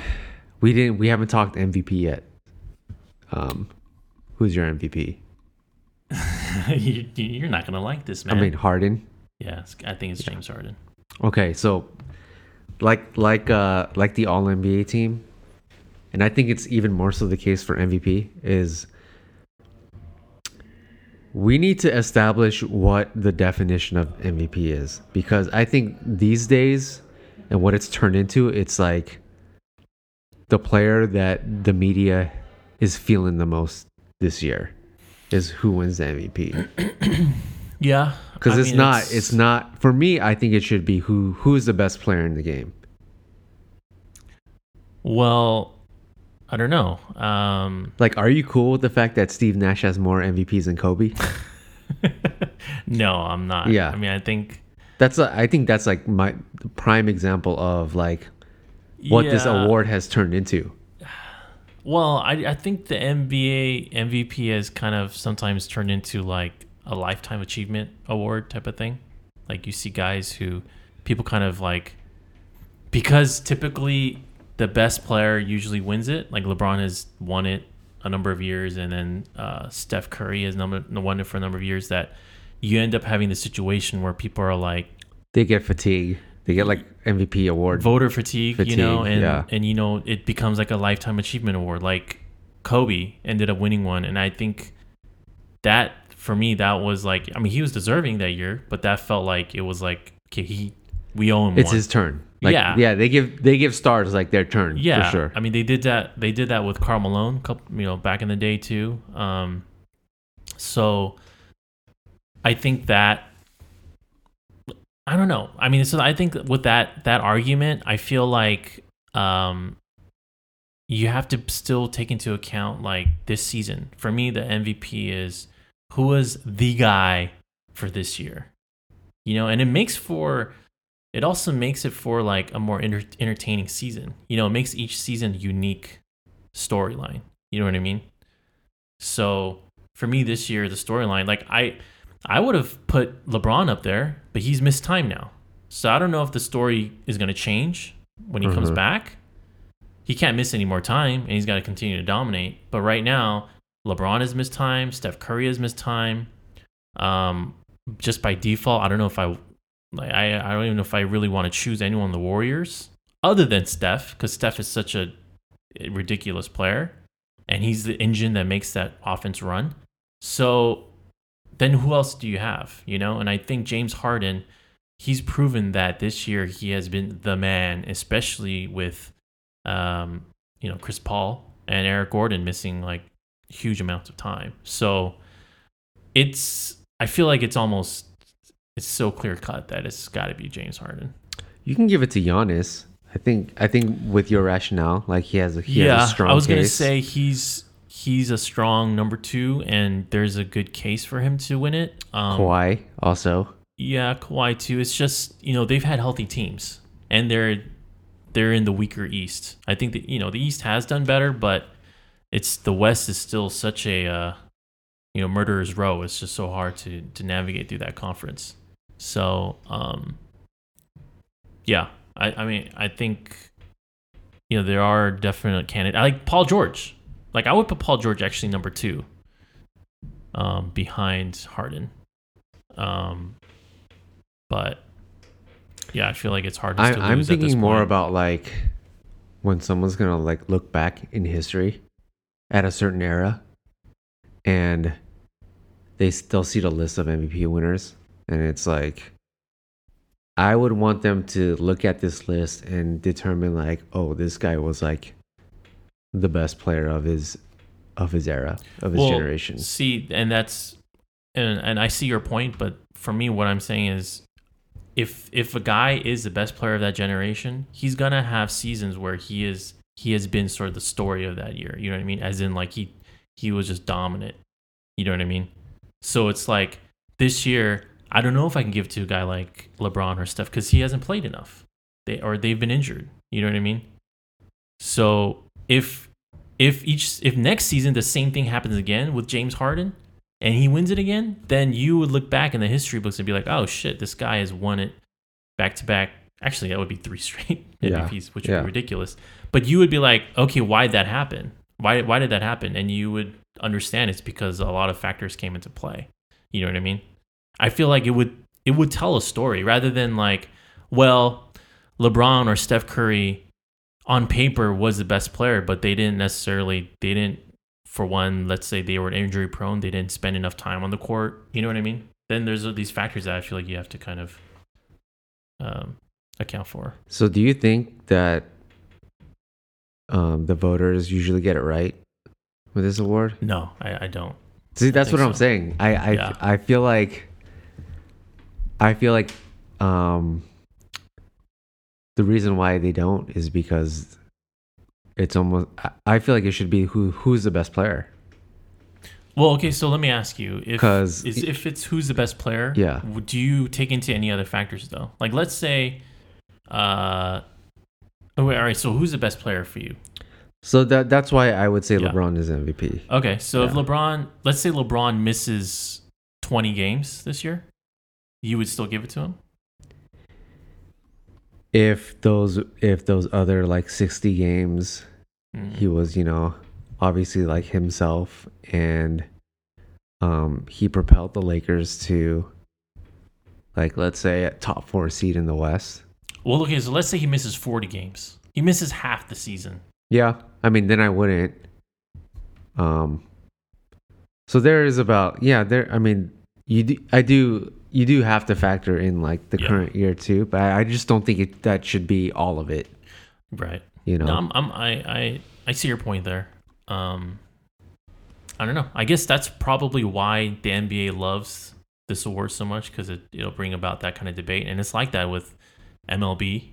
We didn't. We haven't talked MVP yet. Um, who's your MVP? you, you're not gonna like this, man. I mean Harden. yeah, I think it's James Harden. Okay, so like like uh like the all NBA team, and I think it's even more so the case for MVP is we need to establish what the definition of MVP is. Because I think these days and what it's turned into it's like the player that the media is feeling the most this year is who wins the MVP Yeah, because it's mean, not it's, not for me i think it should be who who is the best player in the game. Well, I don't know. Um, like are you cool with the fact that steve nash has more mvps than kobe no, I'm not. Yeah. I mean, I think that's a, i think that's like my prime example of like what this award has turned into Well, I, I think the NBA MVP has kind of sometimes turned into like a lifetime achievement award type of thing. Like you see guys who people kind of like because typically the best player usually wins it. Like LeBron has won it a number of years, and then uh, Steph Curry has number won it for a number of years. That you end up having the situation where people are like they get fatigue they get like mvp award voter fatigue, you know, and yeah. and you know it becomes like a lifetime achievement award. Like Kobe ended up winning one, and I think that for me that was like I mean he was deserving that year, but that felt like it was like okay he we owe him it's one. his turn like, Yeah. yeah they give they give stars like their turn yeah, for sure I mean they did that they did that with Karl Malone, couple you know back in the day too. Um, so I think that I don't know. I mean, so I think with that that argument, I feel like um, you have to still take into account like this season. For me, the MVP is who was the guy for this year. You know, and it makes for it also makes it for like a more enter- entertaining season. You know, it makes each season unique storyline. You know what I mean? So for me this year, the storyline, like I, I would have put LeBron up there, but he's missed time now. So I don't know if the story is going to change when he comes Mhm. back. He can't miss any more time, and he's got to continue to dominate. But right now, LeBron has missed time. Steph Curry has missed time. Um, just by default, I don't know if I, like, I, I don't even know if I really want to choose anyone on the Warriors other than Steph, because Steph is such a ridiculous player, and he's the engine that makes that offense run. So then who else do you have? You know, and I think James Harden, he's proven that this year he has been the man, especially with, um, you know, Chris Paul and Eric Gordon missing like huge amounts of time. So it's, I feel like it's almost, it's so clear cut that it's got to be James Harden. You can give it to Giannis. I think. I think with your rationale, like he has a he yeah, has a strong. I was gonna say he's he's a strong number two, and there's a good case for him to win it. Um, Kawhi also. Yeah, Kawhi too. It's just you know they've had healthy teams, and they're they're in the weaker East. I think that you know the East has done better, but it's the West is still such a uh, you know murderer's row. It's just so hard to to navigate through that conference. So um, yeah, I I mean I think you know there are definite candidates. I like Paul George. Like I would put Paul George actually number two, um, behind Harden. Um, but yeah, I feel like it's hard to I, still I'm lose at this thinking more about like when someone's gonna like look back in history at a certain era, and they still see the list of MVP winners, and it's like I would want them to look at this list and determine like, oh, this guy was like the best player of his of his era of his Well, generation. See, and that's and and I see your point, but for me, what I'm saying is, if if a guy is the best player of that generation, he's gonna have seasons where he is he has been sort of the story of that year. You know what I mean? As in, like he he was just dominant. You know what I mean? So it's like this year, I don't know if I can give to a guy like LeBron or Steph because he hasn't played enough. They or they've been injured. You know what I mean? So if if each if next season the same thing happens again with James Harden and he wins it again, then you would look back in the history books and be like, oh shit, this guy has won it back to back. Actually, that would be three straight Yeah, MVPs, which yeah. would be ridiculous. But you would be like, okay, why did that happen? Why why did that happen? And you would understand it's because a lot of factors came into play. You know what I mean? I feel like it would it would tell a story rather than like, well, LeBron or Steph Curry on paper was the best player, but they didn't necessarily they didn't for one, let's say they were injury prone, they didn't spend enough time on the court. You know what I mean? Then there's these factors that I feel like you have to kind of um, account for. So, do you think that um, the voters usually get it right with this award? No, I, I don't. See, that's what I'm saying. I I, Yeah. I feel like I feel like um the reason why they don't is because it's almost I- feel like it should be who who's the best player. Well, okay, so let me ask you if is, if it's who's the best player, Yeah. Do you take into any other factors though? Like, let's say, uh, oh wait, all right. So who's the best player for you? So that that's why I would say Yeah. LeBron is MVP. Okay, so if LeBron, let's say LeBron misses twenty games this year, you would still give it to him. If those if those other like 60 games Mm. he was, you know, obviously like himself and um he propelled the Lakers to like let's say a top 4 seed in the West. Well, okay, so let's say he misses forty games. He misses half the season. Yeah, I mean then I wouldn't um so there is about yeah, there I mean you do, I do you do have to factor in like the Yeah. current year too, but I, I just don't think it, that should be all of it, Right. you know. No, I'm, I'm, I, I, I see your point there. Um, I don't know. I guess that's probably why the NBA loves this award so much because it, it'll bring about that kind of debate, and it's like that with MLB,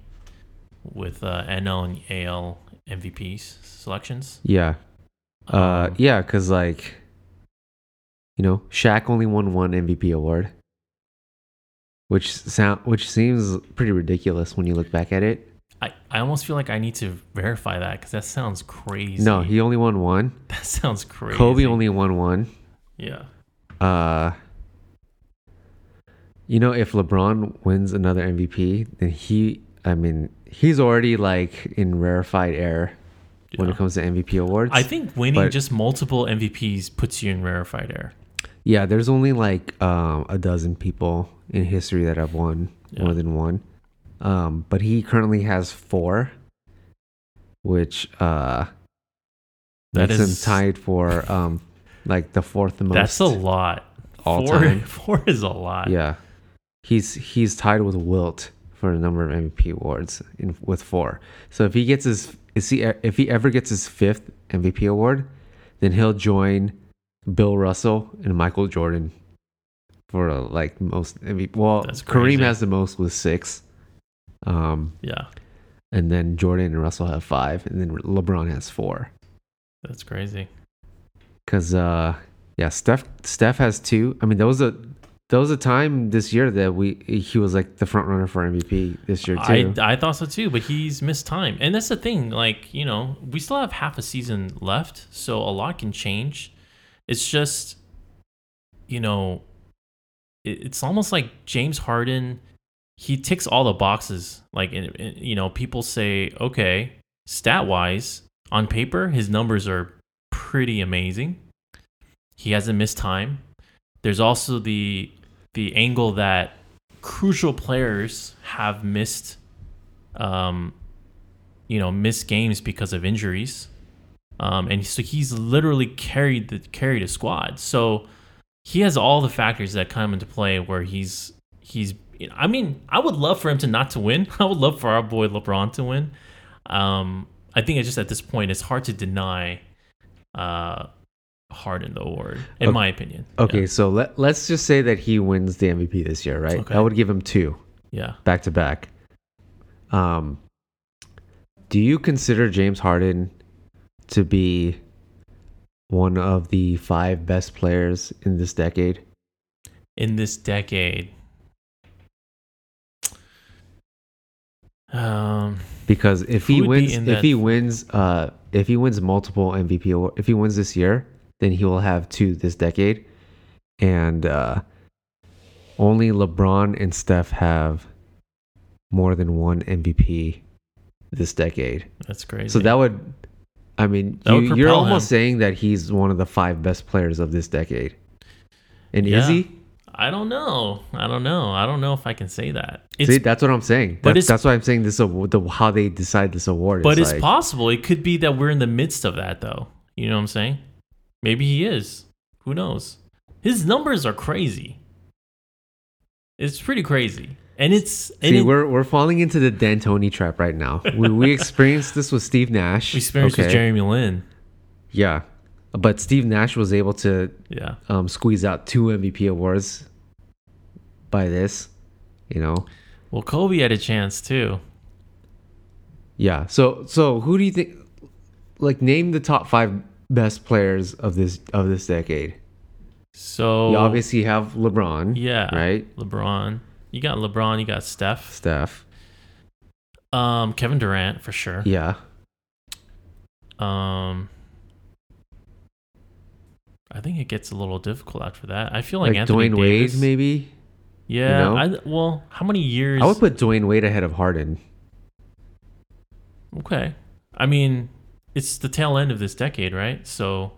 with uh, NL and AL MVPs selections. yeah. Uh Um, yeah, cuz like you know, Shaq only won one MVP award. Which sound which seems pretty ridiculous when you look back at it. I, I almost feel like I need to verify that because that sounds crazy. No, he only won one. that sounds crazy. Kobe only won one. yeah. Uh you know, if LeBron wins another MVP, then he I mean, he's already like in rarefied air when it comes to MVP awards. I think winning But- just multiple MVPs puts you in rarefied air. Yeah, there's only like um, a dozen people in history that have won Yeah. more than one. Um, but he currently has four, which uh, That makes him tied for um, like the fourth most. That's a lot. all four, time. Four is a lot. Yeah, he's he's tied with Wilt for a number of MVP awards in, with four. So if he gets his is he if he ever gets his fifth MVP award, then he'll join Bill Russell and Michael Jordan for uh, like most MVP. Well, Kareem has the most with six. Um, Yeah, and then Jordan and Russell have five, and then LeBron has four. that's crazy. Cause uh, yeah, Steph Steph has two. I mean, there was a there was a time this year that we he was like the front runner for MVP this year too. I, I thought so too, but he's missed time. And that's the thing. Like, you know, we still have half a season left, so a lot can change. It's just, you know, it's almost like James Harden, he ticks all the boxes. Like, you know, people say, okay, stat wise, on paper, his numbers are pretty amazing. He hasn't missed time. There's also the the angle that crucial players have missed um you know missed games because of injuries um and so he's literally carried the carried a squad so he has all the factors that come into play where he's he's I mean I would love for him to not to win I would love for our boy LeBron to win um I think it's just at this point it's hard to deny uh Harden the award in Okay. my opinion okay, yeah. so let let's just say that he wins the MVP this year, right? Okay. I would give him two yeah back to back. Um, do you consider James Harden to be one of the five best players in this decade? in this decade. Um, Because if he wins, if that- he wins, uh, if he wins multiple MVP, award, if he wins this year, then he will have two this decade, and uh, only LeBron and Steph have more than one MVP this decade. that's crazy. So that would, I mean, you, you're almost him. saying that he's one of the five best players of this decade. And is he? I don't know. I don't know. I don't know if I can say that. It's See, that's what I'm saying. but That's, that's why I'm saying this. The, how they decide this award. but it's like, possible. It could be that we're in the midst of that, though. You know what I'm saying? Maybe he is. Who knows? His numbers are crazy. It's pretty crazy, and it's and See, it- we're we're falling into the D'Antoni trap right now. We, we experienced this with Steve Nash. we experienced with? Jeremy Lin. Yeah, but Steve Nash was able to Yeah, um, squeeze out two MVP awards by this. You know, well, Kobe had a chance too. yeah. So so who do you think? Like, name the top five best players of this of this decade. So You obviously have LeBron. Yeah. Right. LeBron. You got LeBron, you got Steph. Steph. Um Kevin Durant for sure. Yeah. Um I think it gets a little difficult after that. I feel like, Like, Anthony Dwyane Davis, Wade, maybe. Yeah. know? I, well, how many years? I would put Dwyane Wade ahead of Harden. okay. I mean, it's the tail end of this decade, right? So,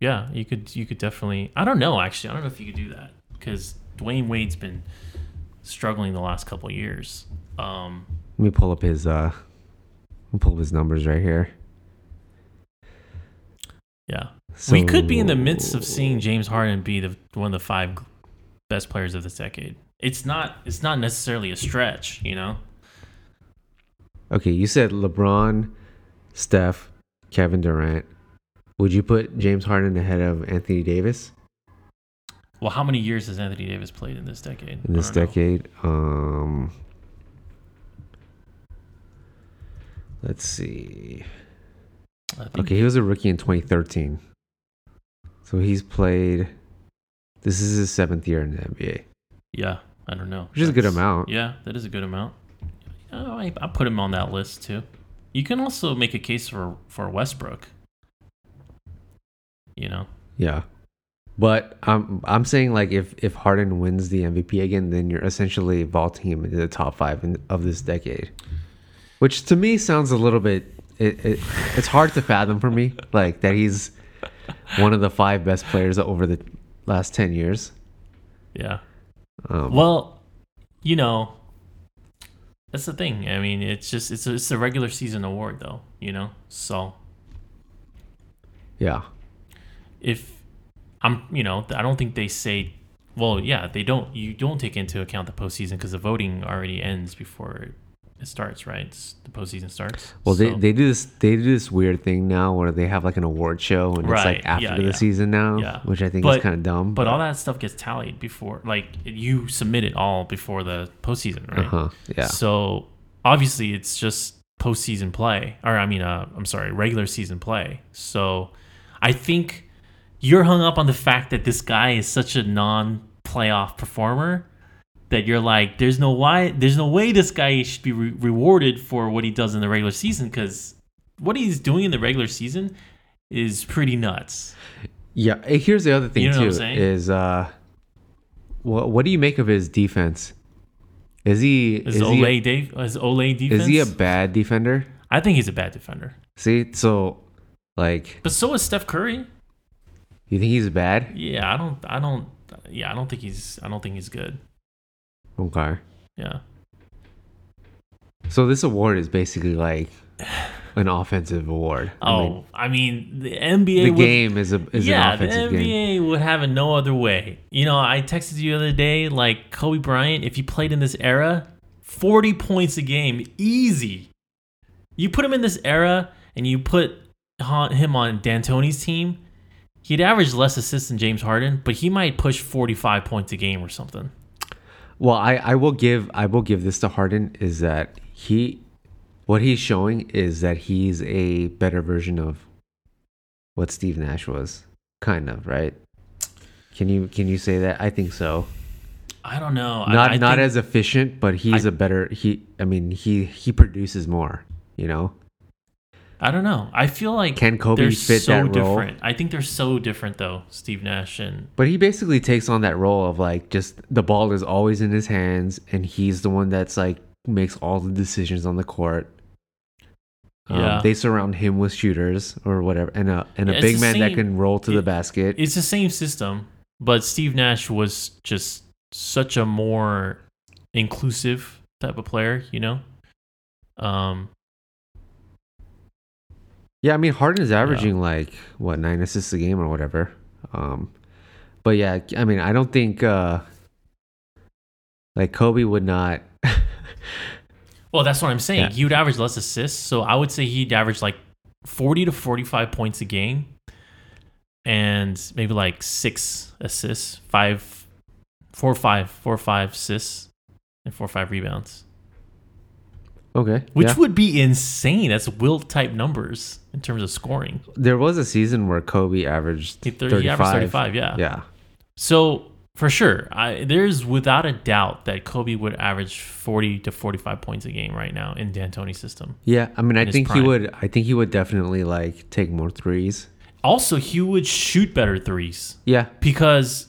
yeah, you could you could definitely. I don't know actually. I don't know if you could do that because Dwyane Wade's been struggling the last couple years. Um, Let me pull up his uh pull up his numbers right here. yeah. we could be in the midst of seeing James Harden be the one of the five best players of this decade. It's not. It's not necessarily a stretch, you know. Okay, you said LeBron, Steph, Kevin Durant. Would you put James Harden ahead of Anthony Davis Well, how many years has Anthony Davis played in this decade? in this I don't know. decade? Um Let's see. Okay, he was a rookie in 2013. So he's played this is his seventh year in the NBA, Yeah, I don't know. which is a good amount. Yeah, that is a good amount. Yeah, I, I put him on that list too. You can also make a case for for Westbrook. You know, Yeah. But I'm I'm saying like if if Harden wins the MVP again, then you're essentially vaulting him into the top five in, of this decade, which to me sounds a little bit. It, it it's hard to fathom for me like that he's one of the five best players over the last ten years. yeah. Um, Well, you know, that's the thing. I mean, it's just it's a, it's a regular season award though. You know, so yeah, if I'm, you know, I don't think they say Well, yeah, they don't. You don't take into account the postseason because the voting already ends before it starts, right? It's, the postseason starts. Well, they, So- they do this they do this weird thing now where they have like an award show and it's like after yeah, the yeah. season now, Yeah. which I think But- is kind of dumb. But all that stuff gets tallied before, like you submit it all before the postseason, right? uh huh, yeah, So obviously, it's just postseason play, or I mean, uh, I'm sorry, regular season play. So I think you're hung up on the fact that this guy is such a non-playoff performer that you're like, there's no why, there's no way this guy should be re- rewarded for what he does in the regular season because what he's doing in the regular season is pretty nuts. yeah. Here's the other thing You know too is uh, what what do you make of his defense? Is he Is, is he Olay Dave? Is Olé defense? is he a bad defender? I think he's a bad defender, See, so like, but so is Steph Curry. You think he's bad? Yeah, I don't, I don't, yeah, I don't think he's, I don't think he's good. Okay. Yeah, So this award is basically like an offensive award. I Oh, mean, I mean, the NBA. the would, game is a is yeah, an offensive the game. NBA would have it no other way. You know, I texted you the other day, like Kobe Bryant, if he played in this era, forty points a game, easy. You put him in this era, and you put him on D'Antoni's team, he'd average less assists than James Harden, but he might push forty-five points a game or something. Well, I, I will give I will give this to Harden is that he what he's showing is that he's a better version of what Steve Nash was, kind of, right? Can you can you say that? I think so. I don't know. Not I, I not as efficient, but he's I- a better he I mean, he he produces more, you know? I don't know. I feel like Can Kobe they're fit so that role? different. I think they're so different though, Steve Nash and But he basically takes on that role of like just the ball is always in his hands and he's the one that's like makes all the decisions on the court. Um, Yeah. they surround him with shooters or whatever, and a and a big man that can roll to the basket. it's the same system, but Steve Nash was just such a more inclusive type of player, you know. Um, Yeah, I mean Harden is averaging like what nine assists a game or whatever. Um, but yeah, I mean I don't think uh, like Kobe would not. well, that's what I'm saying. Yeah. He would average less assists, so I would say he'd average like 40 to 45 points a game, and maybe like six assists, five, four, or five, four, or five assists, and four, or five rebounds. Okay, which yeah. would be insane. That's Wilt type numbers in terms of scoring. there was a season where Kobe averaged He, thir- 35. he averaged 35, yeah. Yeah, So for sure, I, there's without a doubt that Kobe would average 40 to 45 points a game right now in D'Antoni's system. Yeah, I mean, I think he would. I think he would definitely like take more threes. Also, he would shoot better threes Yeah, because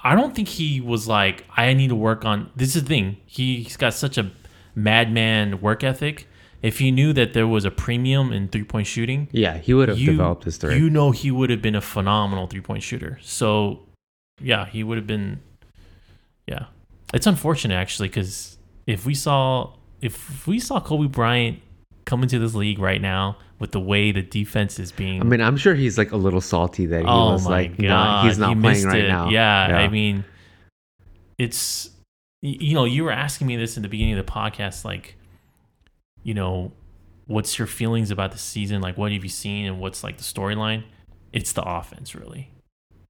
I don't think he was like, I need to work on. This is the thing. He's got such a madman work ethic. If he knew that there was a premium in three point shooting, yeah, he would have you, developed his three. You know he would have been a phenomenal three point shooter. So, yeah, he would have been. Yeah, it's unfortunate actually because if we saw if we saw Kobe Bryant come into this league right now with the way the defense is being, I mean, I'm sure he's like a little salty that he oh was like, god, not, he's not he playing right it. now. Yeah, I mean, it's you know you were asking me this in the beginning of the podcast, like, you know, what's your feelings about the season? Like, what have you seen, and what's like the storyline? It's the offense, really.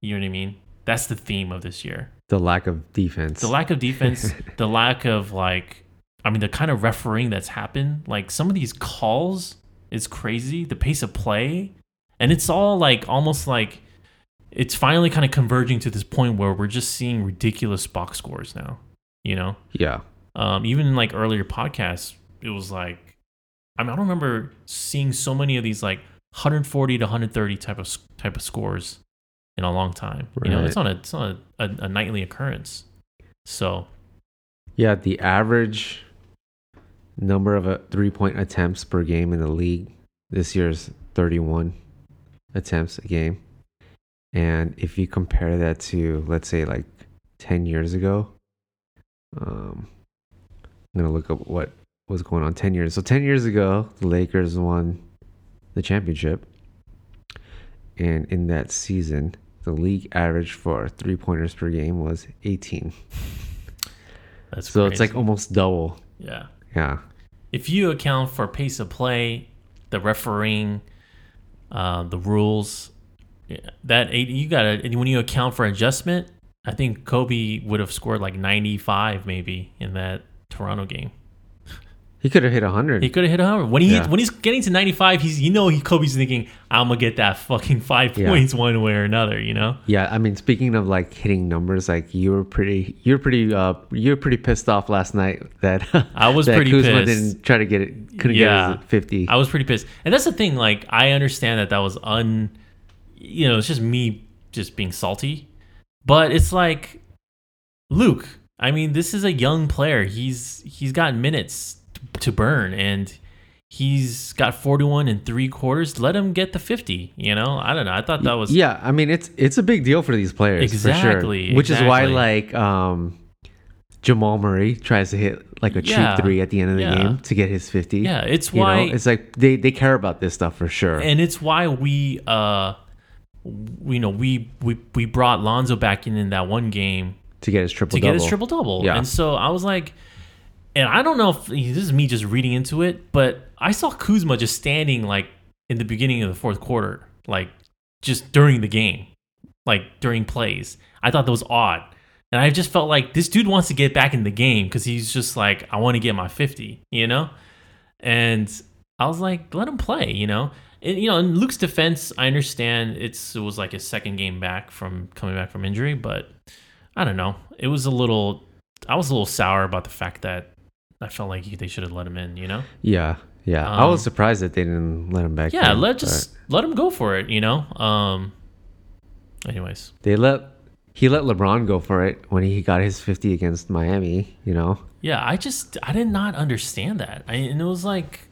You know what I mean? That's the theme of this year. the lack of defense. The lack of defense, the lack of like, I mean, the kind of refereeing that's happened. Like some of these calls is crazy. The pace of play, and it's all like almost like it's finally kind of converging to this point where we're just seeing ridiculous box scores now. You know, yeah, um, even in like earlier podcasts, it was like, I mean, I don't remember seeing so many of these like 140 to 130 type of type of scores in a long time. You know, it's not a it's not a, a, a nightly occurrence. So yeah. The average number of uh, three point attempts per game in the league this year is 31 attempts a game, and if you compare that to let's say like 10 years ago, um, I'm gonna look up what was going on 10 years. So 10 years ago, the Lakers won the championship, and in that season, the league average for three pointers per game was 18. That's So it's like almost double. yeah. Yeah. If you account for pace of play, the refereeing, uh, the rules, that eight, you got to when you account for adjustment. I think Kobe would have scored like 95 maybe in that Toronto game. He could have hit 100. He could have hit 100. When he Yeah. when he's getting to 95, he's you know he Kobe's thinking I'm gonna get that fucking five Yeah. points one way or another. You know. yeah, I mean, speaking of like hitting numbers, like you were pretty, you're pretty, uh, you're pretty pissed off last night that I was that pretty Kuzma pissed. didn't try to get it, couldn't Yeah. get his 50. I was pretty pissed. And that's the thing, like I understand that that was un you know, it's just me just being salty. But it's like Luke, I mean, this is a young player. He's he's got minutes to burn and he's got 41 and 3 quarters. Let him get the 50, you know? I don't know. I thought that was yeah, I mean, it's it's a big deal for these players, Exactly, for sure. Which is why, like, um, Jamal Murray tries to hit like a Yeah, cheap three at the end of the yeah. game to get his 50. Yeah, it's You know, why it's like they they care about this stuff for sure. and it's why we uh you know, we we we brought Lonzo back in in that one game to get his triple to double. get his triple double. Yeah. And so I was like, and I don't know if this is me just reading into it, but I saw Kuzma just standing like in the beginning of the fourth quarter, like just during the game, like during plays. I thought that was odd. And I just felt like this dude wants to get back in the game because he's just like, I want to get my 50, you know? And I was like, let him play, you know? And, you know, in Luke's defense, I understand it's it was like his second game back from coming back from injury, but I don't know. It was a little. I was a little sour about the fact that I felt like they should have let him in. You know. Yeah, yeah. I was Um, surprised that they didn't let him back. In. Yeah. in, Let but just let him go for it. You know. Um. Anyways. they let he let LeBron go for it when he got his 50 against Miami. You know, Yeah. I just I did not understand that. I and it was like,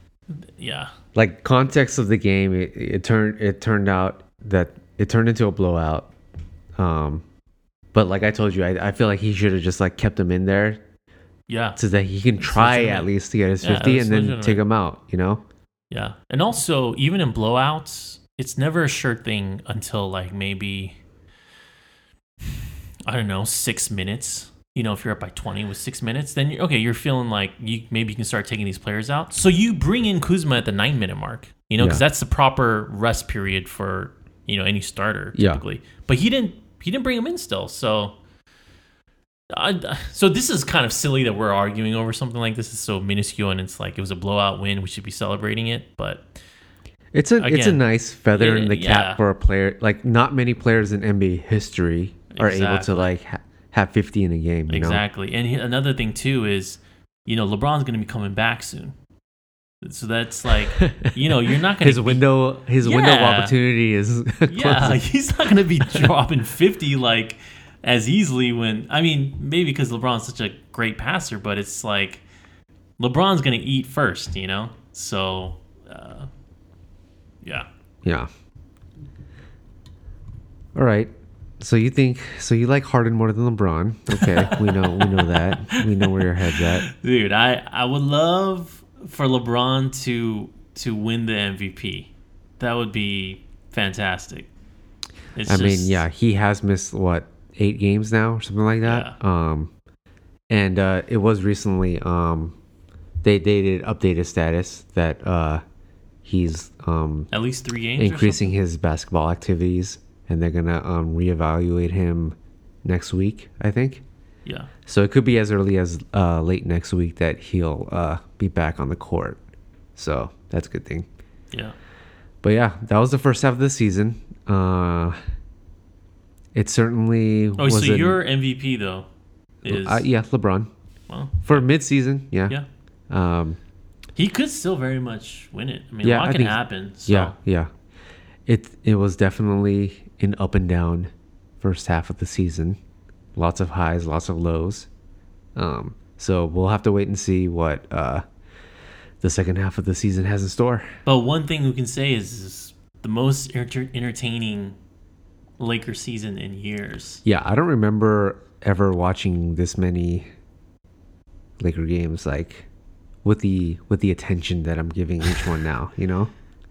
yeah. Like context of the game, it, it turned it turned out that it turned into a blowout. Um, but like I told you, I, I feel like he should have just like kept him in there Yeah. so that he can try at least to get his Yeah, 50 it's and then legitimate. take him out. You know. Yeah. And also, even in blowouts, it's never a sure thing until like maybe, I don't know, six minutes. You know, if you're up by 20 with six minutes, then you're, okay, you're feeling like you maybe you can start taking these players out. So you bring in Kuzma at the nine minute mark, you know, because Yeah. that's the proper rest period for, you know, any starter Yeah. typically. But he didn't, he didn't bring him in still. So. I, so this is kind of silly that we're arguing over something like this. It's so minuscule, and it's like it was a blowout win. We should be celebrating it, but It's a it's a nice feather in the cap yeah. for a player. Like not many players in NBA history are able to like ha- have 50 in a game. You know? Exactly. And he, another thing too is, you know, LeBron's going to be coming back soon. So that's like, you know, you're not going to His window his window of opportunity is Yeah, he's not going to be dropping 50 like as easily when I mean, maybe because LeBron's such a great passer, but it's like LeBron's going to eat first, you know? So uh, yeah. yeah. All right. So you think so you like Harden more than LeBron? Okay, we know we know that. We know where your head's at. Dude, I I would love for LeBron to to win the MVP. That would be fantastic. It's I mean, yeah, he has missed what eight games now or something like that. Um, and uh, it was recently um, they they did update his status that uh, he's um At least three games. increasing his basketball activities, and they're gonna um reevaluate him next week, I think. Yeah. So it could be as early as uh, late next week that he'll uh, be back on the court. So that's a good thing. Yeah. But yeah, that was the first half of the season. Uh, it certainly Oh, so your MVP though is uh, yeah LeBron well, for mid-season. Yeah, yeah. um, He could still very much win it. I mean, Yeah, a lot I can think- happen. So. yeah, yeah. It it was definitely an up and down first half of the season. Lots of highs, lots of lows. Um, so we'll have to wait and see what uh, the second half of the season has in store. But one thing we can say is, is the most enter- entertaining Lakers season in years. Yeah, I don't remember ever watching this many Laker games like with the with the attention that I'm giving each one now. You know?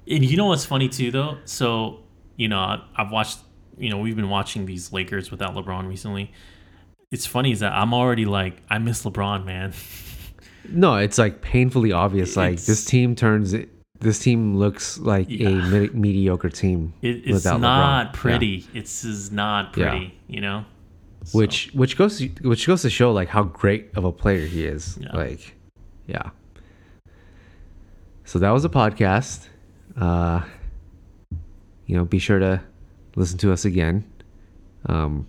And you know what's funny too, though? So, you know, I've watched you know, we've been watching these Lakers without LeBron recently. It's funny is that I'm already like, I miss LeBron, man. No, it's like painfully obvious. Like It's- this team turns. This team looks like a me- mediocre team, It, it's Without LeBron, not yeah. pretty. It's just not Yeah. pretty, you know? So, which which goes to, which goes to show like how great of a player he is. Yeah. Like, yeah. So that was a podcast. Uh, you know, be sure to listen to us again, um,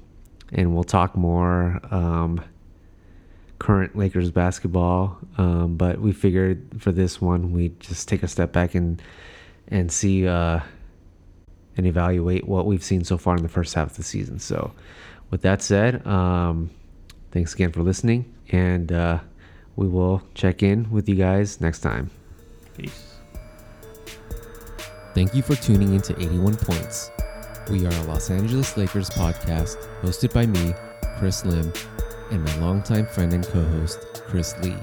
and we'll talk more um, current Lakers basketball. Um, but we figured for this one, we just take a step back and and see uh, and evaluate what we've seen so far in the first half of the season. So, with that said, um, thanks again for listening, and uh, we will check in with you guys next time. peace. Thank you for tuning in to 81 Points. We are a Los Angeles Lakers podcast hosted by me, Chris Lim, and my longtime friend and co host, Chris Lee.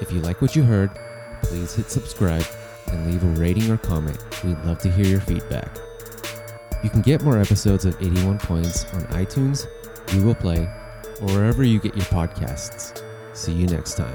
If you like what you heard, please hit subscribe and leave a rating or comment. We'd love to hear your feedback. You can get more episodes of 81 Points on iTunes, Google Play, or wherever you get your podcasts. See you next time.